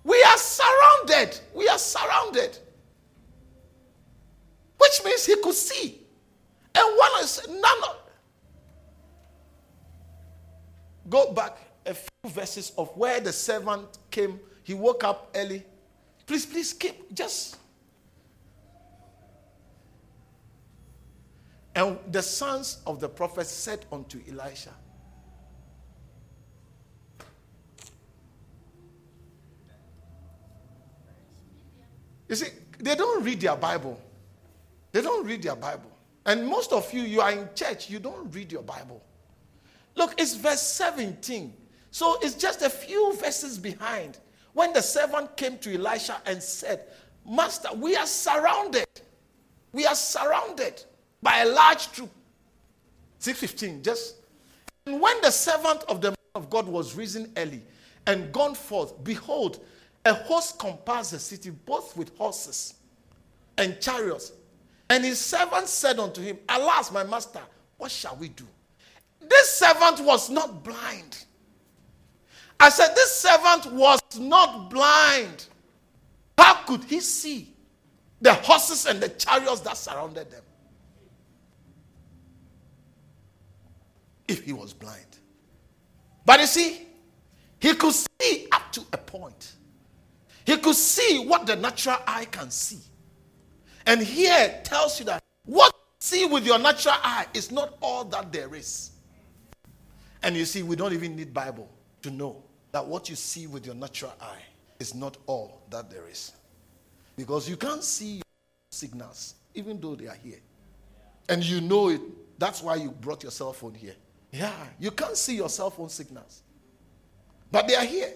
We are surrounded. We are surrounded. Which means he could see. And one is none of. Go back a few verses of where the servant came. He woke up early. Please, please keep just And the sons of the prophet said unto Elisha, You see, they don't read their Bible. They don't read their Bible. And most of you, you are in church, you don't read your Bible. Look, it's verse 17. So it's just a few verses behind. When the servant came to Elisha and said, Master, we are surrounded. We are surrounded by a large troop. 615, just. And when the servant of the man of God was risen early and gone forth, behold, a host compassed the city, both with horses and chariots. And his servant said unto him, Alas, my master, what shall we do? This servant was not blind. I said, This servant was not blind. How could he see the horses and the chariots that surrounded them? If he was blind. But you see, he could see up to a point. He could see what the natural eye can see. And here tells you that what you see with your natural eye is not all that there is. And you see, we don't even need Bible to know that what you see with your natural eye is not all that there is. Because you can't see signals, even though they are here. And you know it. That's why you brought your cell phone here. Yeah, you can't see your cell phone signals. But they are here.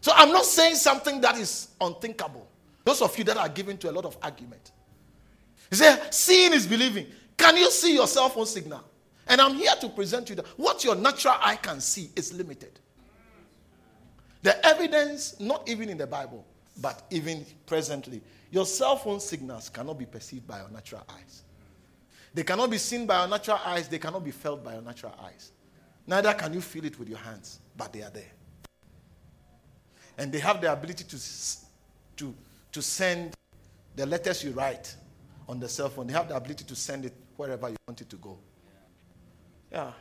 So I'm not saying something that is unthinkable. Those of you that are given to a lot of argument. You say, seeing is believing. Can you see your cell phone signal? And I'm here to present you that what your natural eye can see is limited. The evidence, not even in the Bible, but even presently, your cell phone signals cannot be perceived by your natural eyes. They cannot be seen by your natural eyes, they cannot be felt by your natural eyes. Neither can you feel it with your hands, but they are there. And they have the ability to, to, to send the letters you write on the cell phone, they have the ability to send it wherever you want it to go. Yeah.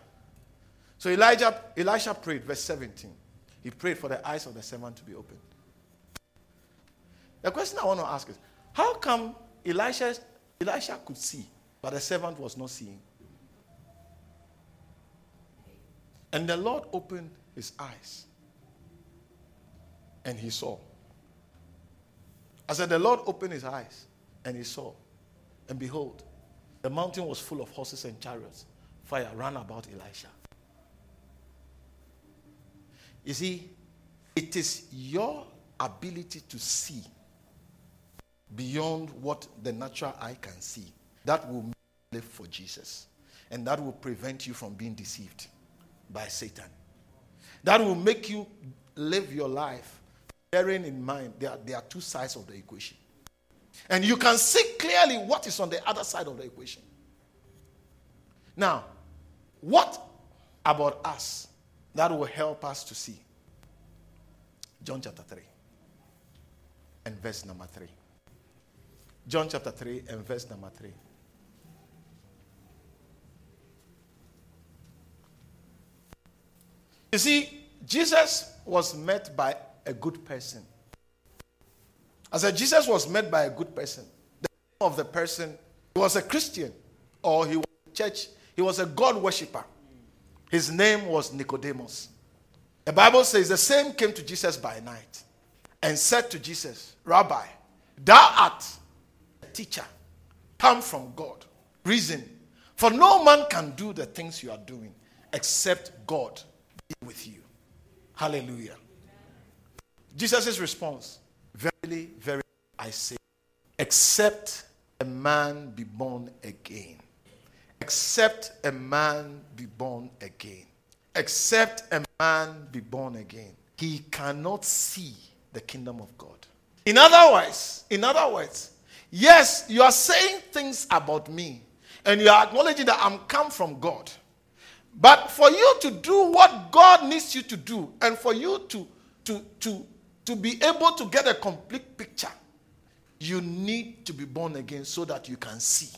So Elijah, Elisha prayed, verse 17. He prayed for the eyes of the servant to be opened. The question I want to ask is how come Elisha, Elisha could see, but the servant was not seeing? And the Lord opened his eyes and he saw. I said, The Lord opened his eyes and he saw. And behold, the mountain was full of horses and chariots. Fire ran about Elisha. You see, it is your ability to see beyond what the natural eye can see that will live for Jesus. And that will prevent you from being deceived by Satan. That will make you live your life bearing in mind there are, there are two sides of the equation. And you can see clearly what is on the other side of the equation. Now, what about us that will help us to see? John chapter 3 and verse number 3. John chapter 3 and verse number 3. You see, Jesus was met by a good person. I said, Jesus was met by a good person. The name of the person he was a Christian or he was a church, he was a God worshiper. His name was Nicodemus. The Bible says the same came to Jesus by night and said to Jesus, Rabbi, thou art a teacher, come from God. Reason, for no man can do the things you are doing except God with you. Hallelujah. Jesus' response, Verily, verily, I say, except a man be born again, except a man be born again, except a man be born again, he cannot see the kingdom of God. In other words, in other words, yes, you are saying things about me, and you are acknowledging that I'm come from God. But for you to do what God needs you to do, and for you to, to, to, to be able to get a complete picture, you need to be born again so that you can see.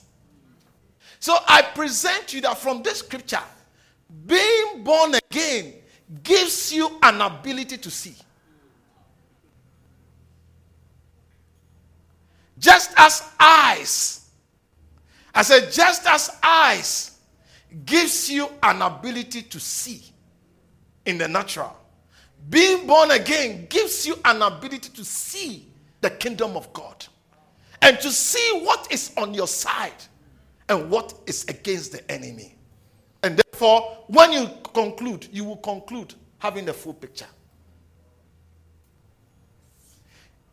So I present you that from this scripture, being born again gives you an ability to see. Just as eyes, I said, just as eyes gives you an ability to see in the natural, being born again gives you an ability to see the kingdom of God. and to see what is on your side and what is against the enemy. And therefore, when you conclude, you will conclude having the full picture.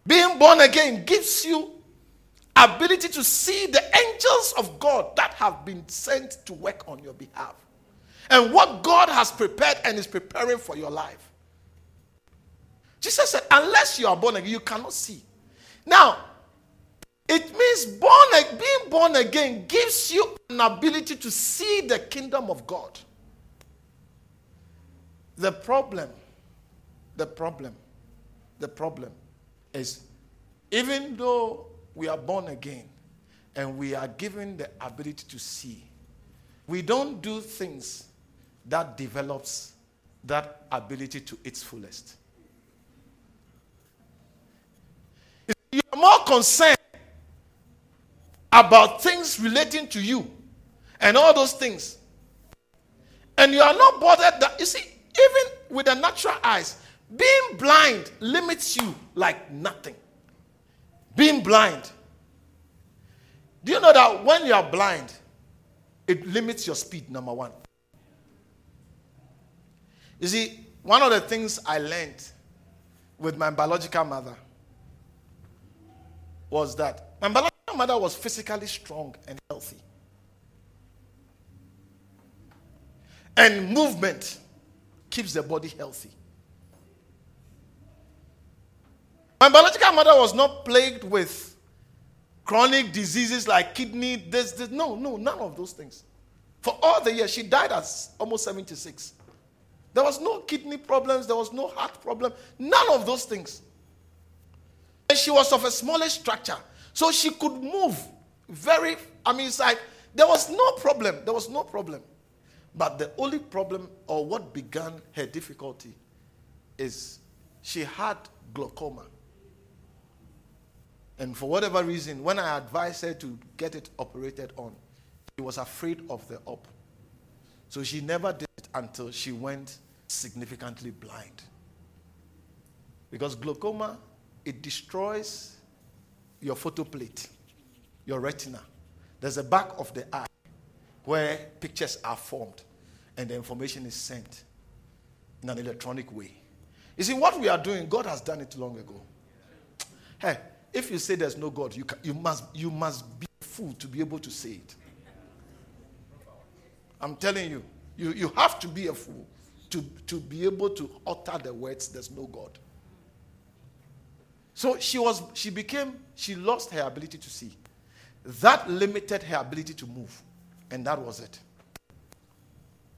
Being born again gives you ability to see the angels of God that have been sent to work on your behalf and what God has prepared and is preparing for your life. Jesus said, unless you are born again, you cannot see. Now, it means born, being born again gives you an ability to see the kingdom of God. The problem, the problem, the problem is even though we are born again and we are given the ability to see, we don't do things that develops that ability to its fullest. You are more concerned about things relating to you and all those things. And you are not bothered that, you see, even with the natural eyes, being blind limits you like nothing. Being blind. Do you know that when you are blind, it limits your speed, number one? You see, one of the things I learned with my biological mother was that my biological mother was physically strong and healthy. And movement keeps the body healthy. My biological mother was not plagued with chronic diseases like kidney, this, this. No, no, none of those things. For all the years, she died at almost 76. There was no kidney problems, there was no heart problem, none of those things. And she was of a smaller structure, so she could move very, I mean, it's like there was no problem. There was no problem. But the only problem, or what began her difficulty, is she had glaucoma. And for whatever reason, when I advised her to get it operated on, she was afraid of the op. So she never did it until she went significantly blind. Because glaucoma, it destroys your photoplate, your retina. There's a back of the eye where pictures are formed and the information is sent in an electronic way. You see, what we are doing, God has done it long ago. Hey, if you say there's no God, you, can, you, must, you must be a fool to be able to say it. I'm telling you, you, you have to be a fool to, to be able to utter the words, there's no God. So she was, she became, she lost her ability to see. That limited her ability to move. And that was it.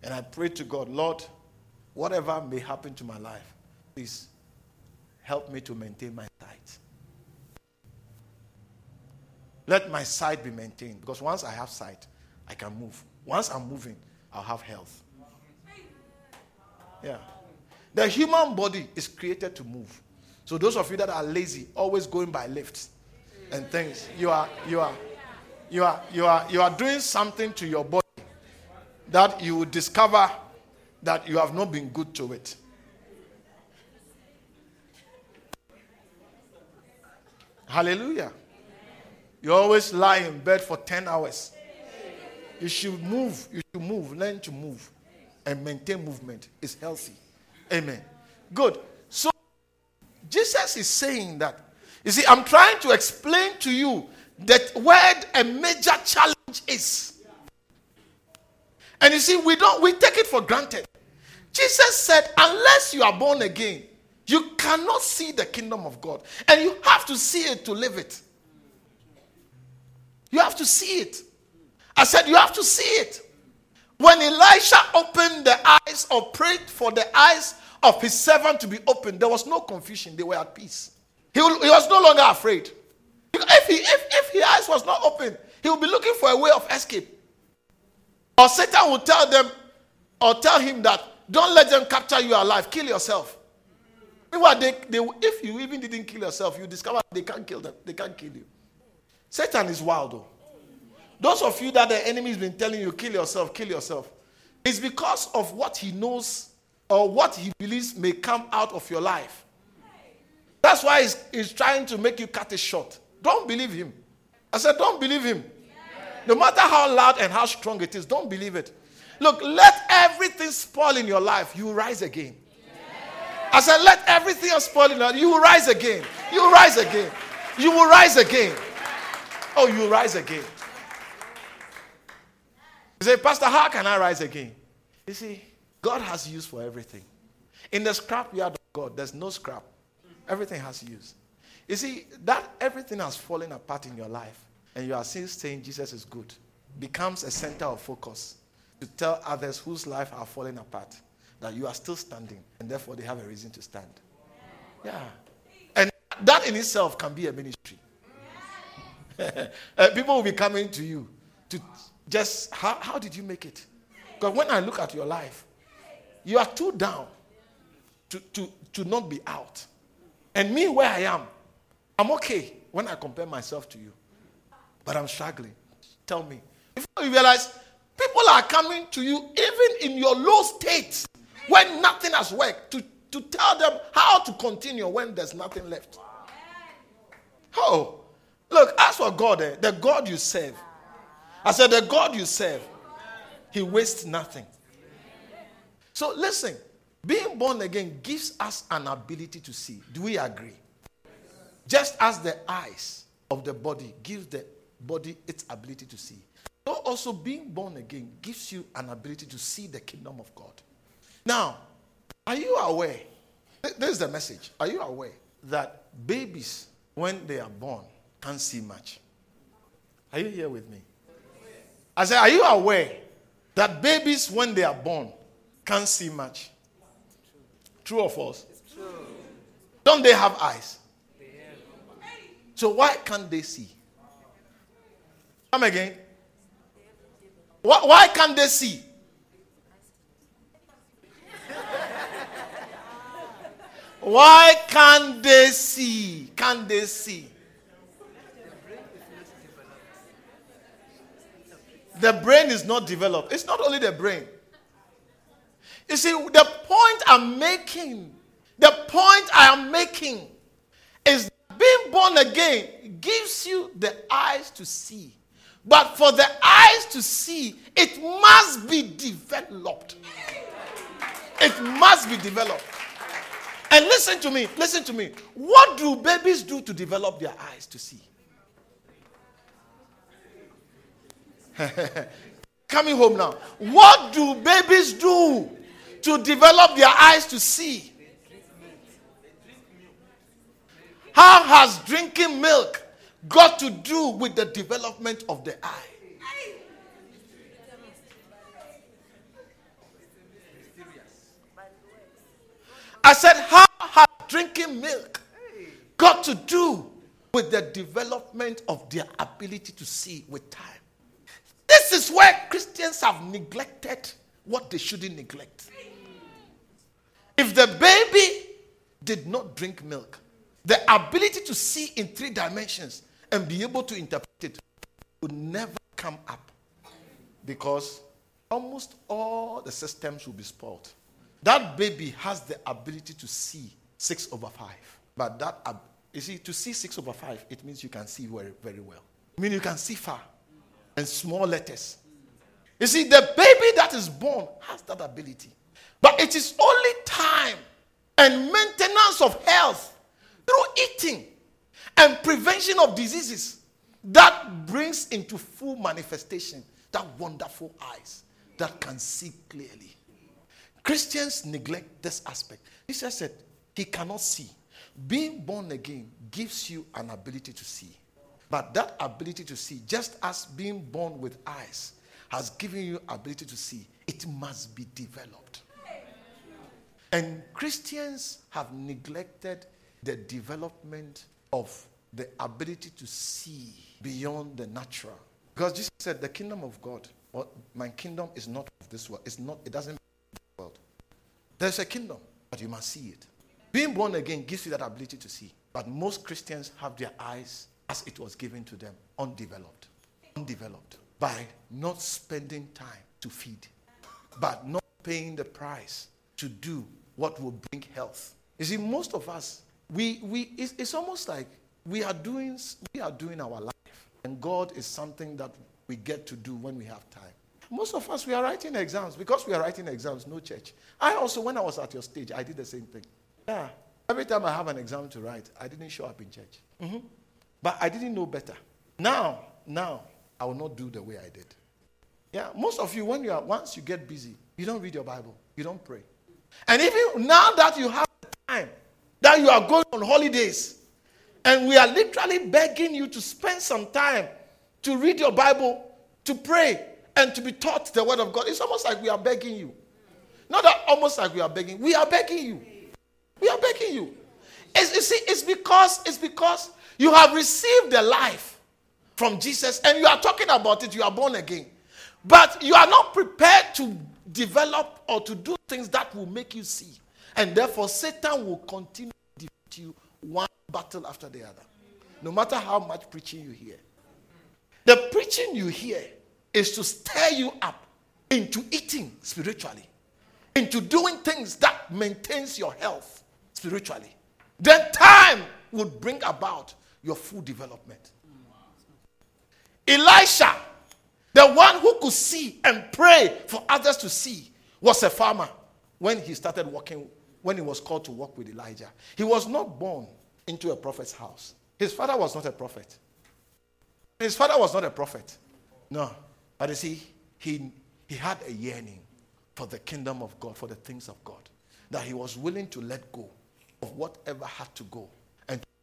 And I prayed to God, Lord, whatever may happen to my life, please help me to maintain my sight. Let my sight be maintained because once I have sight, I can move. Once I'm moving, I'll have health. Yeah. The human body is created to move. So those of you that are lazy, always going by lifts and things, you are you are you are you are you are doing something to your body that you will discover that you have not been good to it. Hallelujah. You always lie in bed for 10 hours. You should move. You should move. Learn to move and maintain movement. It's healthy. Amen. Good. So, Jesus is saying that. You see, I'm trying to explain to you that where a major challenge is. And you see, we don't we take it for granted. Jesus said, unless you are born again, you cannot see the kingdom of God. And you have to see it to live it. You have to see it. I said, You have to see it. When Elisha opened the eyes or prayed for the eyes of his servant to be opened, there was no confusion. They were at peace. He, he was no longer afraid. If, he, if, if his eyes was not open, he would be looking for a way of escape. Or Satan would tell them, or tell him that, don't let them capture you alive, kill yourself. Meanwhile, they, they, if you even didn't kill yourself, you discover they can't kill them, they can't kill you. Satan is wild though. Those of you that the enemy has been telling you, kill yourself, kill yourself, it's because of what he knows or what he believes may come out of your life. That's why he's, he's trying to make you cut it short. Don't believe him. I said, don't believe him. No matter how loud and how strong it is, don't believe it. Look, let everything spoil in your life. You rise again. I said, let everything spoil in your life. You will rise again. You rise again. You will rise again. Oh, you rise again. You say, Pastor, how can I rise again? You see, God has use for everything. In the scrapyard of God, there's no scrap. Everything has use. You see, that everything has fallen apart in your life, and you are still saying Jesus is good, becomes a center of focus to tell others whose life are falling apart that you are still standing, and therefore they have a reason to stand. Yeah. And that in itself can be a ministry. uh, people will be coming to you to just, how, how did you make it? Because when I look at your life, you are too down to, to, to not be out. And me, where I am, I'm okay when I compare myself to you. But I'm struggling. Tell me. Before you realize, people are coming to you even in your low state when nothing has worked to, to tell them how to continue when there's nothing left. Oh, look, as for God, eh, the God you serve, I said, the God you serve, He wastes nothing. So listen, being born again gives us an ability to see. Do we agree? Just as the eyes of the body gives the body its ability to see. So also being born again gives you an ability to see the kingdom of God. Now, are you aware? This is the message. Are you aware that babies, when they are born, can't see much? Are you here with me? I said, Are you aware that babies, when they are born, can't see much? True or false? True. Don't they have eyes? So why can't they see? Come again. Why, why can't they see? Why can't they see? Can't they see? The brain is not developed. It's not only the brain. You see, the point I'm making, the point I am making is being born again gives you the eyes to see. But for the eyes to see, it must be developed. It must be developed. And listen to me, listen to me. What do babies do to develop their eyes to see? Coming home now. What do babies do to develop their eyes to see? How has drinking milk got to do with the development of the eye? I said, How has drinking milk got to do with the development of their ability to see with time? This is where Christians have neglected what they shouldn't neglect. If the baby did not drink milk, the ability to see in three dimensions and be able to interpret it would never come up because almost all the systems will be spoiled. That baby has the ability to see six over five. But that, you see, to see six over five, it means you can see very, very well. I mean, you can see far and small letters. You see, the baby that is born has that ability. But it is only time and maintenance of health through eating and prevention of diseases that brings into full manifestation that wonderful eyes that can see clearly. Christians neglect this aspect. Jesus said he cannot see. Being born again gives you an ability to see. But that ability to see, just as being born with eyes has given you ability to see, it must be developed. And Christians have neglected the development of the ability to see beyond the natural. Because Jesus said, the kingdom of God, well, my kingdom is not of this world. It's not, it doesn't world. There's a kingdom, but you must see it. Being born again gives you that ability to see. But most Christians have their eyes as it was given to them, undeveloped. Undeveloped. By not spending time to feed, but not paying the price to do what will bring health. You see, most of us, we, we, it's, it's almost like we are doing, we are doing our life And God is something that we get to do when we have time. Most of us, we are writing exams. Because we are writing exams, no church. I also, when I was at your stage, I did the same thing. Yeah. Every time I have an exam to write, I didn't show up in church. Mm-hmm. But I didn't know better. Now, now, I will not do the way I did. Yeah, most of you, when you are once you get busy, you don't read your Bible, you don't pray. And even now that you have time, that you are going on holidays, and we are literally begging you to spend some time to read your Bible, to pray, and to be taught the word of God. It's almost like we are begging you. Not that almost like we are begging, we are begging you. We are begging you. It's, you see, it's because it's because you have received the life from Jesus and you are talking about it, you are born again. But you are not prepared to develop or to do things that will make you see. And therefore, Satan will continue to defeat you one battle after the other. No matter how much preaching you hear. The preaching you hear is to stir you up into eating spiritually, into doing things that maintains your health spiritually. Then time would bring about your full development. Elisha, the one who could see and pray for others to see, was a farmer when he started working, when he was called to work with Elijah. He was not born into a prophet's house. His father was not a prophet. His father was not a prophet. No. But you see, he, he had a yearning for the kingdom of God, for the things of God, that he was willing to let go of whatever had to go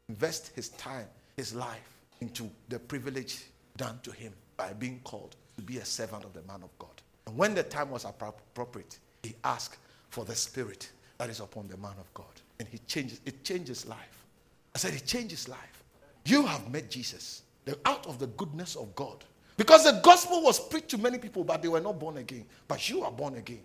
invest his time, his life into the privilege done to him by being called to be a servant of the man of God. And when the time was appropriate, he asked for the spirit that is upon the man of God. And he changes, it changes life. I said, it changes life. You have met Jesus. Out of the goodness of God. Because the gospel was preached to many people, but they were not born again. But you are born again.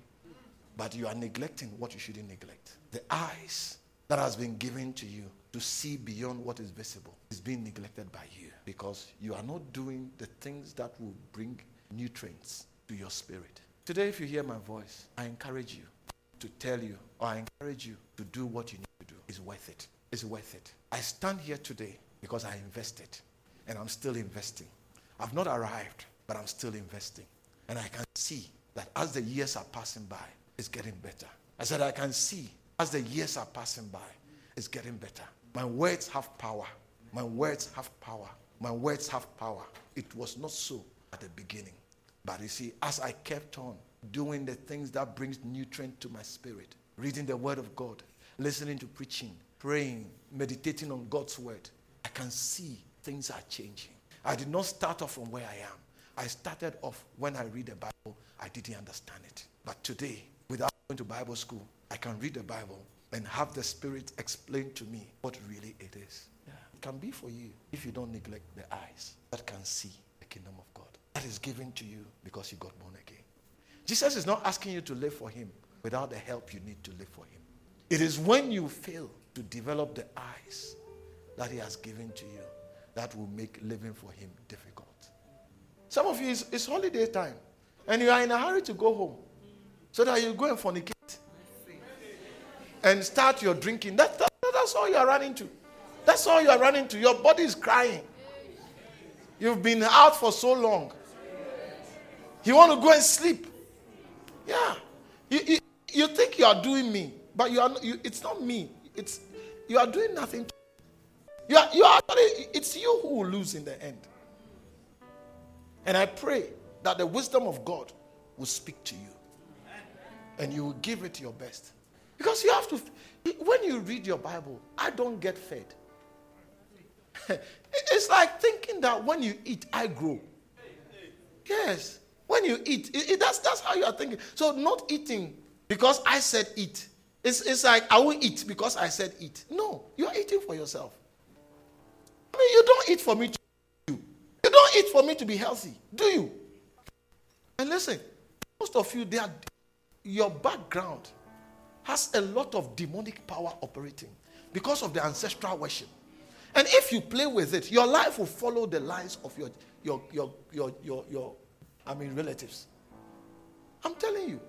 But you are neglecting what you shouldn't neglect. The eyes that has been given to you to see beyond what is visible is being neglected by you because you are not doing the things that will bring nutrients to your spirit. Today, if you hear my voice, I encourage you to tell you, or I encourage you to do what you need to do. It's worth it. It's worth it. I stand here today because I invested and I'm still investing. I've not arrived, but I'm still investing. And I can see that as the years are passing by, it's getting better. I said, I can see as the years are passing by, it's getting better. My words have power. My words have power. My words have power. It was not so at the beginning. But you see, as I kept on doing the things that brings nutrient to my spirit, reading the word of God, listening to preaching, praying, meditating on God's word, I can see things are changing. I did not start off from where I am. I started off when I read the Bible, I didn't understand it. But today, without going to Bible school, I can read the Bible and have the Spirit explain to me what really it is. Yeah. It can be for you if you don't neglect the eyes that can see the kingdom of God. That is given to you because you got born again. Jesus is not asking you to live for Him without the help you need to live for Him. It is when you fail to develop the eyes that He has given to you that will make living for him difficult. Some of you, it's, it's holiday time, and you are in a hurry to go home so that you go and fornicate and start your drinking. That, that, that's all you are running to. That's all you are running to. Your body is crying. You've been out for so long. You want to go and sleep. Yeah. You, you, you think you are doing me, but you are, you, it's not me. It's, you are doing nothing you are, you are it's you who will lose in the end. And I pray that the wisdom of God will speak to you and you will give it your best. Because you have to, when you read your Bible, I don't get fed. it's like thinking that when you eat, I grow. Yes. When you eat, it, it, that's, that's how you are thinking. So, not eating because I said eat. It's, it's like I will eat because I said eat. No, you are eating for yourself. I mean, you don't eat for me to you. You don't eat for me to be healthy, do you? And listen, most of you, they are, your background has a lot of demonic power operating because of the ancestral worship. And if you play with it, your life will follow the lines of your, your, your, your, your, your I mean, relatives. I'm telling you.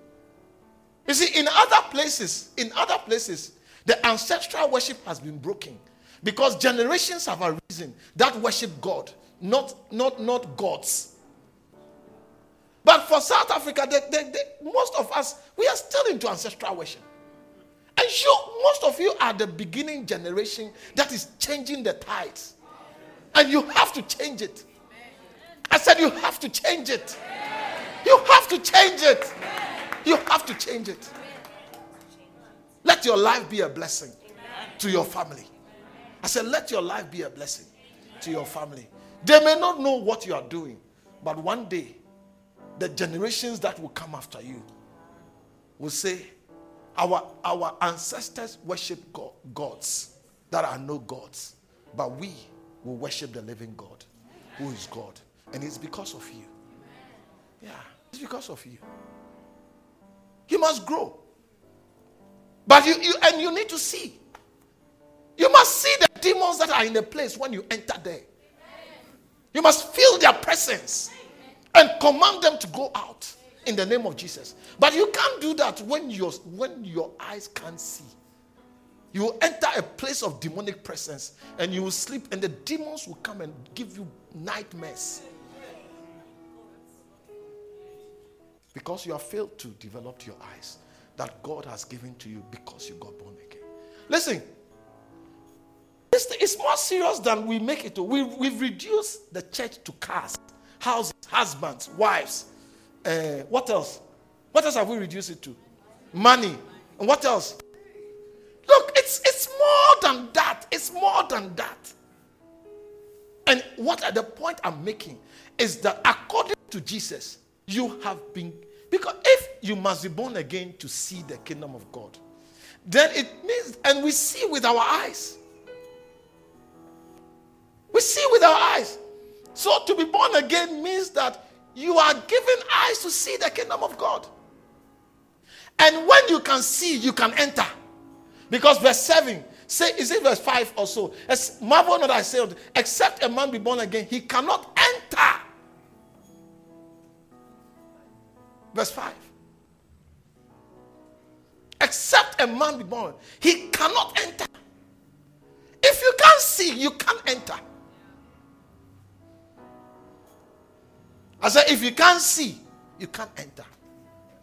You see, in other places, in other places, the ancestral worship has been broken. Because generations have arisen that worship God not, not, not gods. But for South Africa, they, they, they, most of us, we are still into ancestral worship. And you, most of you are the beginning generation that is changing the tides. And you have to change it. I said, you have to change it. You have to change it. You have to change it. Let your life be a blessing to your family. I said, let your life be a blessing to your family. They may not know what you are doing, but one day, the generations that will come after you will say, Our, our ancestors worship God, gods that are no gods, but we will worship the living God who is God. And it's because of you. Yeah, it's because of you. You must grow. But you, you and you need to see. You must see the demons that are in the place when you enter there. You must feel their presence and command them to go out in the name of Jesus. But you can't do that when your when your eyes can't see. You will enter a place of demonic presence and you will sleep, and the demons will come and give you nightmares. Because you have failed to develop your eyes that God has given to you because you got born again. Listen, it's, it's more serious than we make it. We, we've reduced the church to cars, houses, husbands, wives. Uh, what else? What else have we reduced it to? Money. And what else? Look, it's, it's more than that. It's more than that. And what the point I'm making is that according to Jesus, you have been because if you must be born again to see the kingdom of God, then it means, and we see with our eyes. We see with our eyes. So to be born again means that you are given eyes to see the kingdom of God. And when you can see, you can enter. Because verse 7, say, is it verse 5 or so? As marvel not I say, except a man be born again, he cannot enter. Verse 5. Except a man be born, he cannot enter. If you can't see, you can't enter. I said, if you can't see, you can't enter.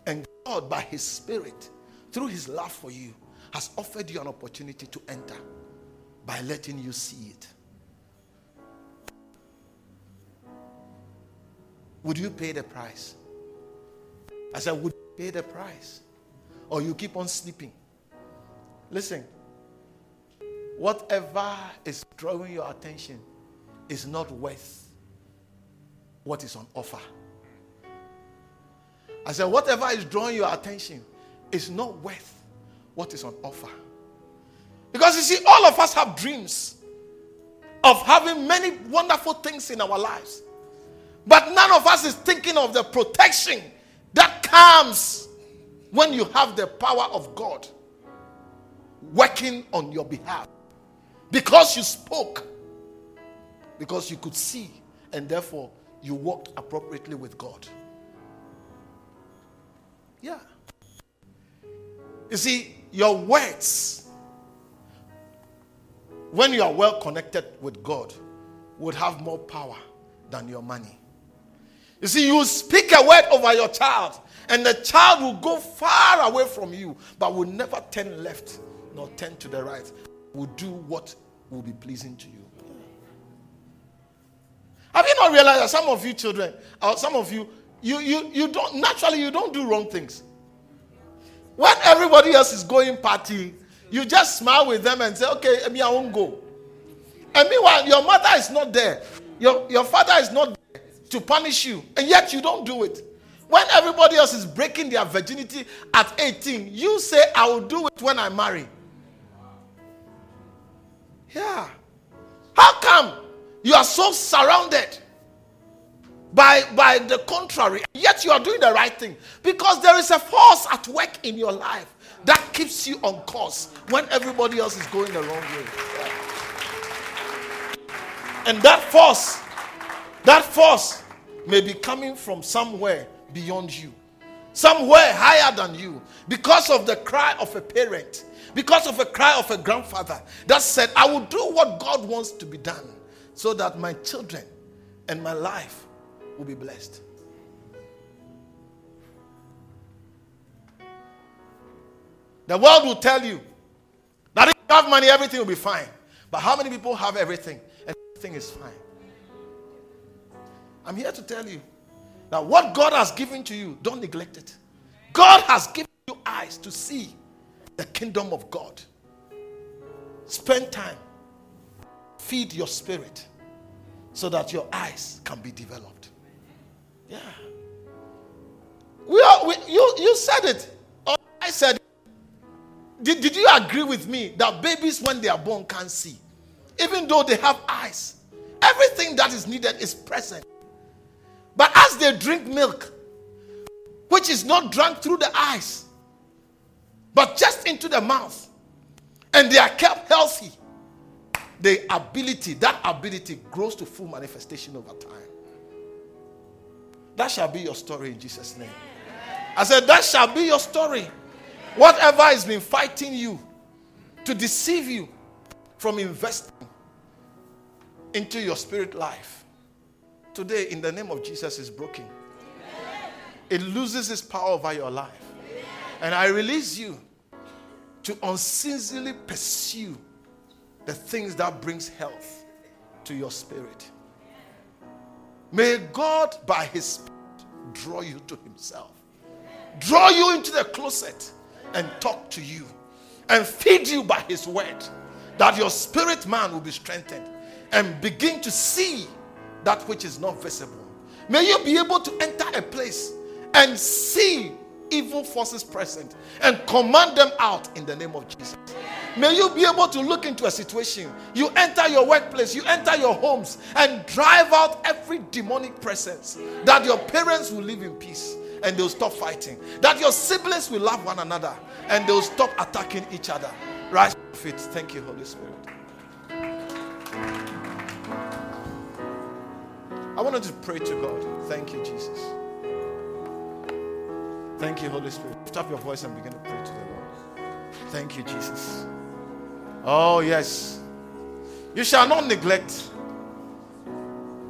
And God, by His Spirit, through His love for you, has offered you an opportunity to enter by letting you see it. Would you pay the price? I said, Would you pay the price? Or you keep on sleeping? Listen, whatever is drawing your attention is not worth what is on offer. I said, whatever is drawing your attention is not worth what is on offer. Because you see, all of us have dreams of having many wonderful things in our lives. But none of us is thinking of the protection that comes when you have the power of God working on your behalf. Because you spoke, because you could see, and therefore you walked appropriately with God. Yeah. You see, your words, when you are well connected with God, would have more power than your money. You see, you speak a word over your child, and the child will go far away from you, but will never turn left nor turn to the right. Will do what will be pleasing to you. Have you not realized that some of you children, or some of you, you, you, you don't naturally you don't do wrong things. When everybody else is going party, you just smile with them and say, okay, I mean, I won't go. And meanwhile, your mother is not there. Your, your father is not there to punish you, and yet you don't do it. When everybody else is breaking their virginity at 18, you say, I will do it when I marry. Yeah. How come you are so surrounded by, by the contrary, yet you are doing the right thing? Because there is a force at work in your life that keeps you on course when everybody else is going the wrong way. And that force, that force may be coming from somewhere beyond you, somewhere higher than you, because of the cry of a parent, because of a cry of a grandfather that said, I will do what God wants to be done so that my children and my life will be blessed. The world will tell you that if you have money, everything will be fine. But how many people have everything and everything is fine? I'm here to tell you that what God has given to you, don't neglect it. God has given you eyes to see the kingdom of God. Spend time, feed your spirit so that your eyes can be developed. Yeah. We are, we, you, you said it. Or I said. Did, did you agree with me that babies, when they are born, can't see? Even though they have eyes, everything that is needed is present. But as they drink milk, which is not drunk through the eyes, but just into the mouth, and they are kept healthy, the ability, that ability grows to full manifestation over time. That shall be your story in Jesus' name. I said, That shall be your story. Whatever has been fighting you to deceive you from investing into your spirit life, today, in the name of Jesus, is broken. It loses its power over your life. And I release you to unceasingly pursue the things that brings health to your spirit. May God, by His Spirit, draw you to Himself, draw you into the closet, and talk to you, and feed you by His word, that your spirit man will be strengthened and begin to see that which is not visible. May you be able to enter a place and see evil forces present and command them out in the name of Jesus. May you be able to look into a situation. You enter your workplace, you enter your homes, and drive out every demonic presence that your parents will live in peace and they'll stop fighting. That your siblings will love one another and they'll stop attacking each other. Rise to feet. Thank you, Holy Spirit. I wanted to pray to God. Thank you, Jesus. Thank you, Holy Spirit. Lift up your voice and begin to pray to the Lord. Thank you, Jesus. Oh, yes. You shall not neglect.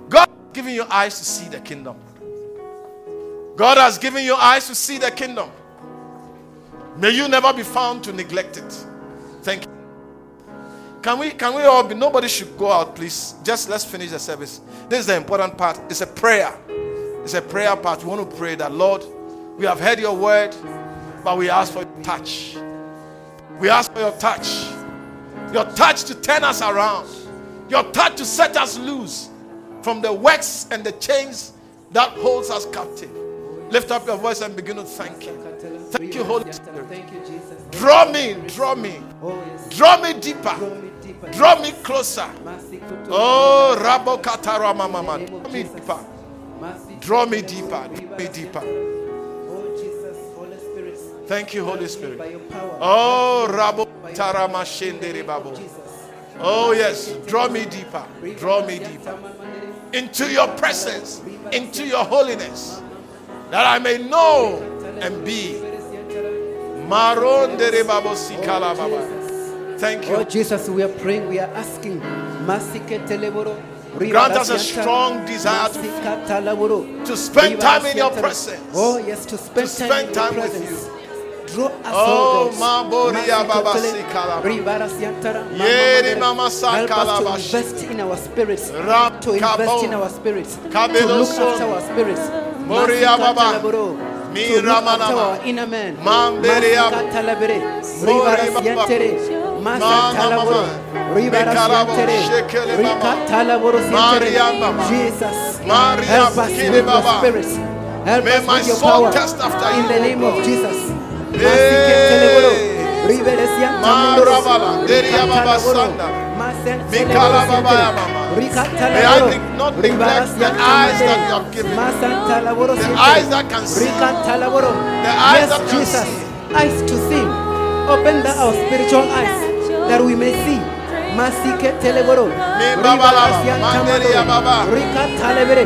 God has given you eyes to see the kingdom. God has given you eyes to see the kingdom. May you never be found to neglect it. Thank you. Can we can we all be nobody should go out, please? Just let's finish the service. This is the important part. It's a prayer. It's a prayer part. We want to pray that Lord we have heard your word, but we ask for your touch. We ask for your touch. Your touch to turn us around. Your touch to set us loose from the works and the chains that holds us captive. Lift up your voice and begin to thank you. Thank you, Holy Spirit. Draw me, draw me. Draw me deeper. Draw me closer. Oh, Rabo Katara Mama. Draw me deeper. Draw me deeper. Draw me deeper. Thank you, Holy Spirit. Oh, Rabo Taramashende Babo. Oh, yes. Draw me deeper. Draw me deeper. Into your presence, into your holiness, that I may know and be. Thank you. Oh, Jesus, we are praying, we are asking. Grant us a strong desire to, to spend time in your presence. Oh, yes, to spend, to spend time, time with you. Draw us Oh, Maboria Baba Sikala. Yeri Mama Help us to invest in our spirits. Ram To invest in our spirits. To look after our spirits. Moria Baba. Mi Mi to look after Ramanama. our inner man. Mamberia. Masikatalabere. Mori Ribara Baba. sientere. Mama Masatalaboro. Mama. Ribara Mekarabo. sientere. Shekele Mama. Rikatalaboro Maria sientere. Mama. Jesus. Help us with your spirits. Help May us with your power. In the name of Jesus. Hey. Masiketeleboro. Eh. Ribere siantamundoro. Marabala. Deria Baba Sanda. Mikala Baba ya Mama. May I not neglect the eyes that you have given. The eyes that can see. The eyes yes, that can Jesus. see. Eyes to see. Open the, our spiritual eyes that we may see. Masike teleboro. Mi baba lava. Manderi ya baba. Rika talebere.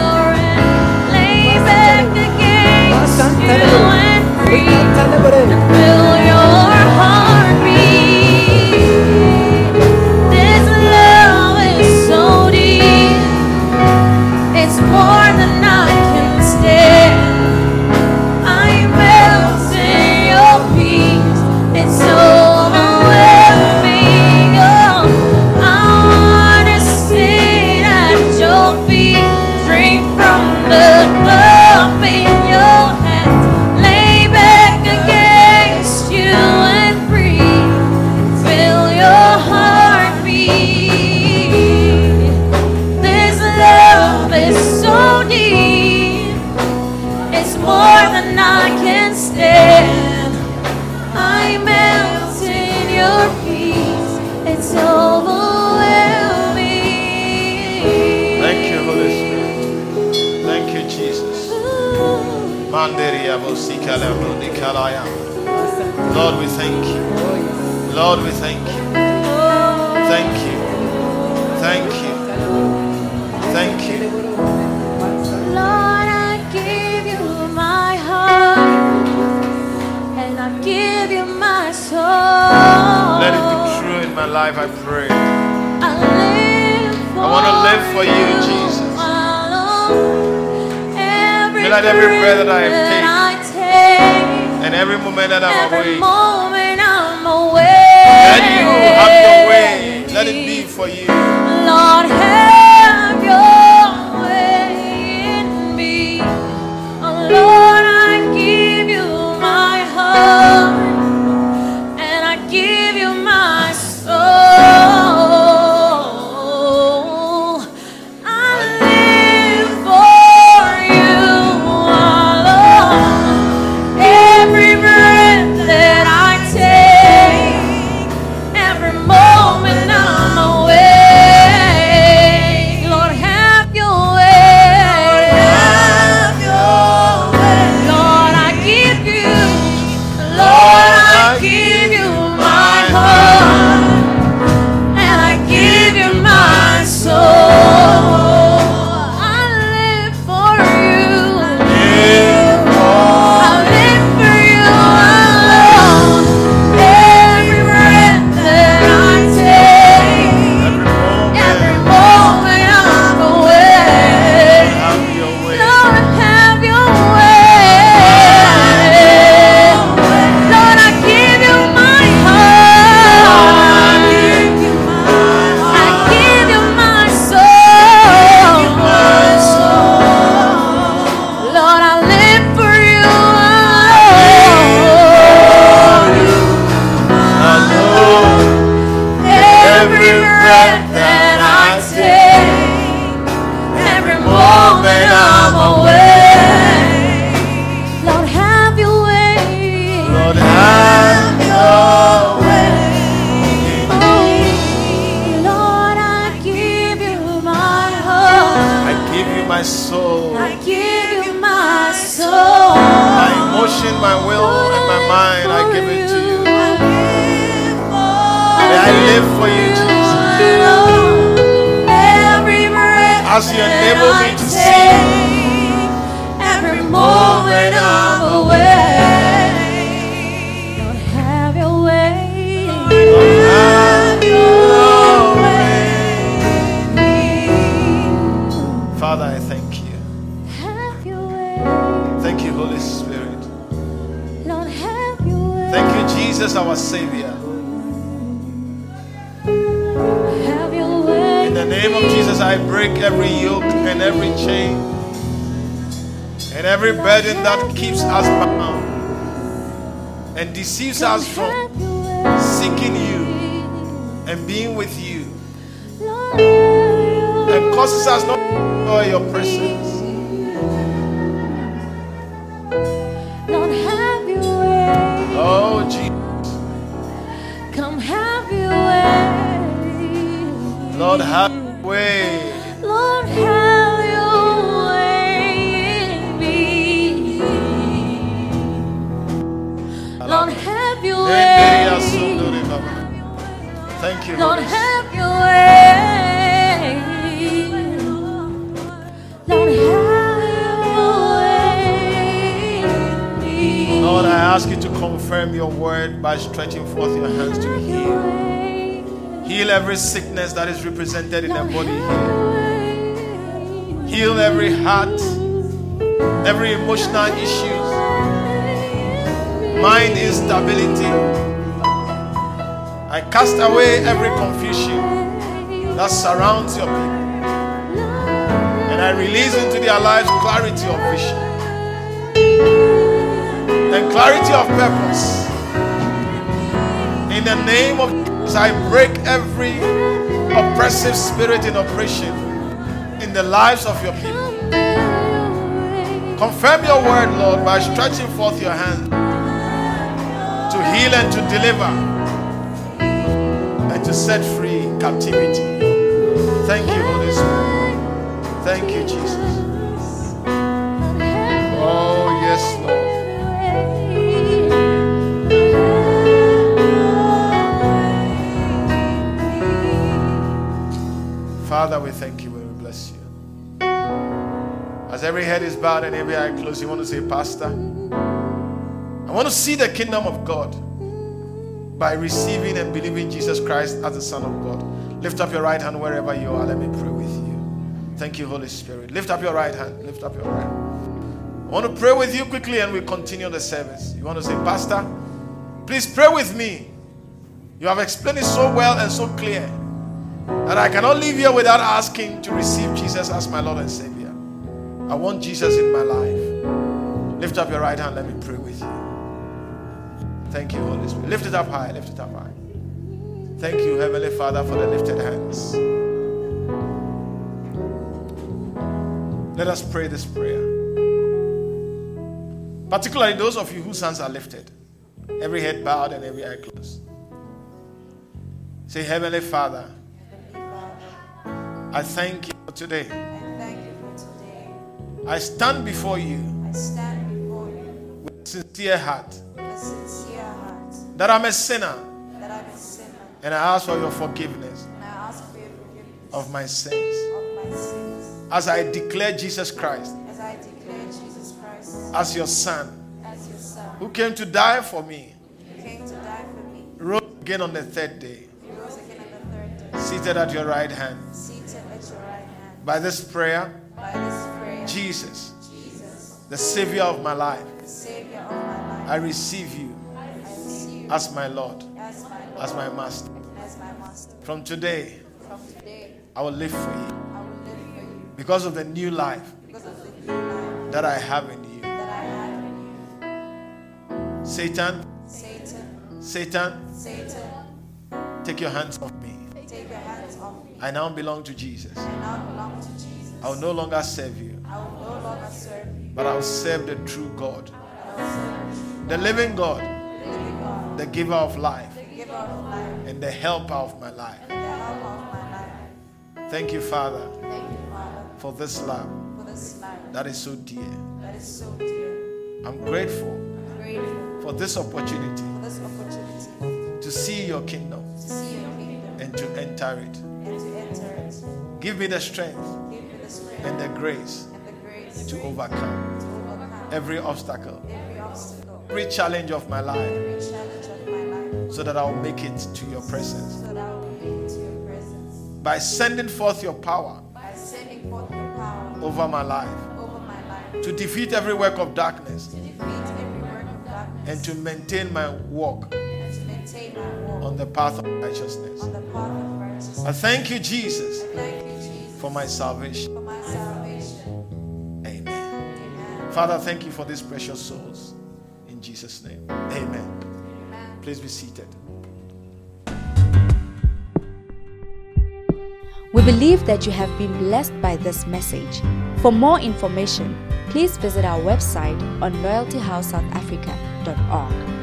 cantaré, hoy por él. Will, and my mind. I give it to you. May I live for you, Jesus. As you enable me to see. every moment of Jesus, our Savior. Have your way. In the name of Jesus, I break every yoke and every chain and every burden that keeps us bound and deceives us from Have your way. seeking you and being with you Lord, have your and causes us not to enjoy your presence. Lord, have your way. Lord, have your way in me. Lord, have your way. Thank you, Lord, have your way. Lord, have your way in me. Lord, I ask you to confirm your word by stretching forth your hands to heal. Heal every sickness that is represented in their body have here. your way. Heal every heart, every emotional issues, mind instability. I cast away every confusion that surrounds your people. And I release into their lives clarity of vision and clarity of purpose. In the name of Jesus, I break every oppressive spirit in operation in the lives of your people. Confirm your word, Lord, by stretching forth your hand to heal and to deliver and to set free captivity. Thank you, Holy Spirit. Thank you, Jesus. Father, we thank you and we bless you. As every head is bowed and every eye closed, you want to say, Pastor, I want to see the kingdom of God by receiving and believing Jesus Christ as the Son of God. Lift up your right hand wherever you are. Let me pray with you. Thank you, Holy Spirit. Lift up your right hand. Lift up your right hand. I want to pray with you quickly and we continue the service. You want to say, Pastor, please pray with me. You have explained it so well and so clear that I cannot leave here without asking to receive Jesus as my Lord and Savior. I want Jesus in my life. Lift up your right hand. Let me pray with you. Thank you, Holy Spirit. Lift it up high. Lift it up high. Thank you, Heavenly Father, for the lifted hands. Let us pray this prayer. Particularly those of you whose hands are lifted, every head bowed and every eye closed. Say, Heavenly Father, I thank you for today. I thank you for today. I stand before you I stand before you with a sincere heart with a sincere heart that I'm a sinner that I'm a sinner and I ask for your forgiveness and I ask for your forgiveness of my sins. of my sins As I declare Jesus Christ as I declare Jesus Christ as your Son, as your Son who came to die for me, who came to die for me. rose again on the third day, He rose again on the third day, seated at your right hand. seated By this prayer, By this prayer, Jesus, Jesus, the Savior of my life, Savior of my life, I receive you I receive you as my Lord, as my Lord, as my Master. as my Master. From today, From today, I will live for you I will live for you because of the new life the new life that I have in you. that I have in you. Satan, Satan, Satan, Satan, take your hands off me. I now belong to Jesus. I now belong to Jesus. I will no longer serve you, I will no longer serve you, but I will serve the true God, but I will serve the living God, the living God, the giver of life, the giver of life, and the helper of my life. the helper of my life. Thank you, Father, Thank you, Father, for this love. for this life that is so dear. that is so dear. I'm grateful Grateful for this opportunity for this opportunity to see your kingdom to see your kingdom and to enter it. And to enter it. Give me the strength Give me the strength and the grace and the grace to overcome to overcome every obstacle, every obstacle, every challenge of my life, of my life, so that I'll make it to your presence. so that I will make it to your presence. By sending forth your power forth your power over my life, over my life, to defeat every work of darkness, to defeat every work of darkness, and to maintain my walk maintain my walk on the path of righteousness. on the path of righteousness. I thank you, Jesus, for my salvation. Amen. Father, thank you for these precious souls. In Jesus' name. Amen. Amen. Please be seated. We believe that you have been blessed by this message. For more information, please visit our website on loyaltyhousesouthafrica.org.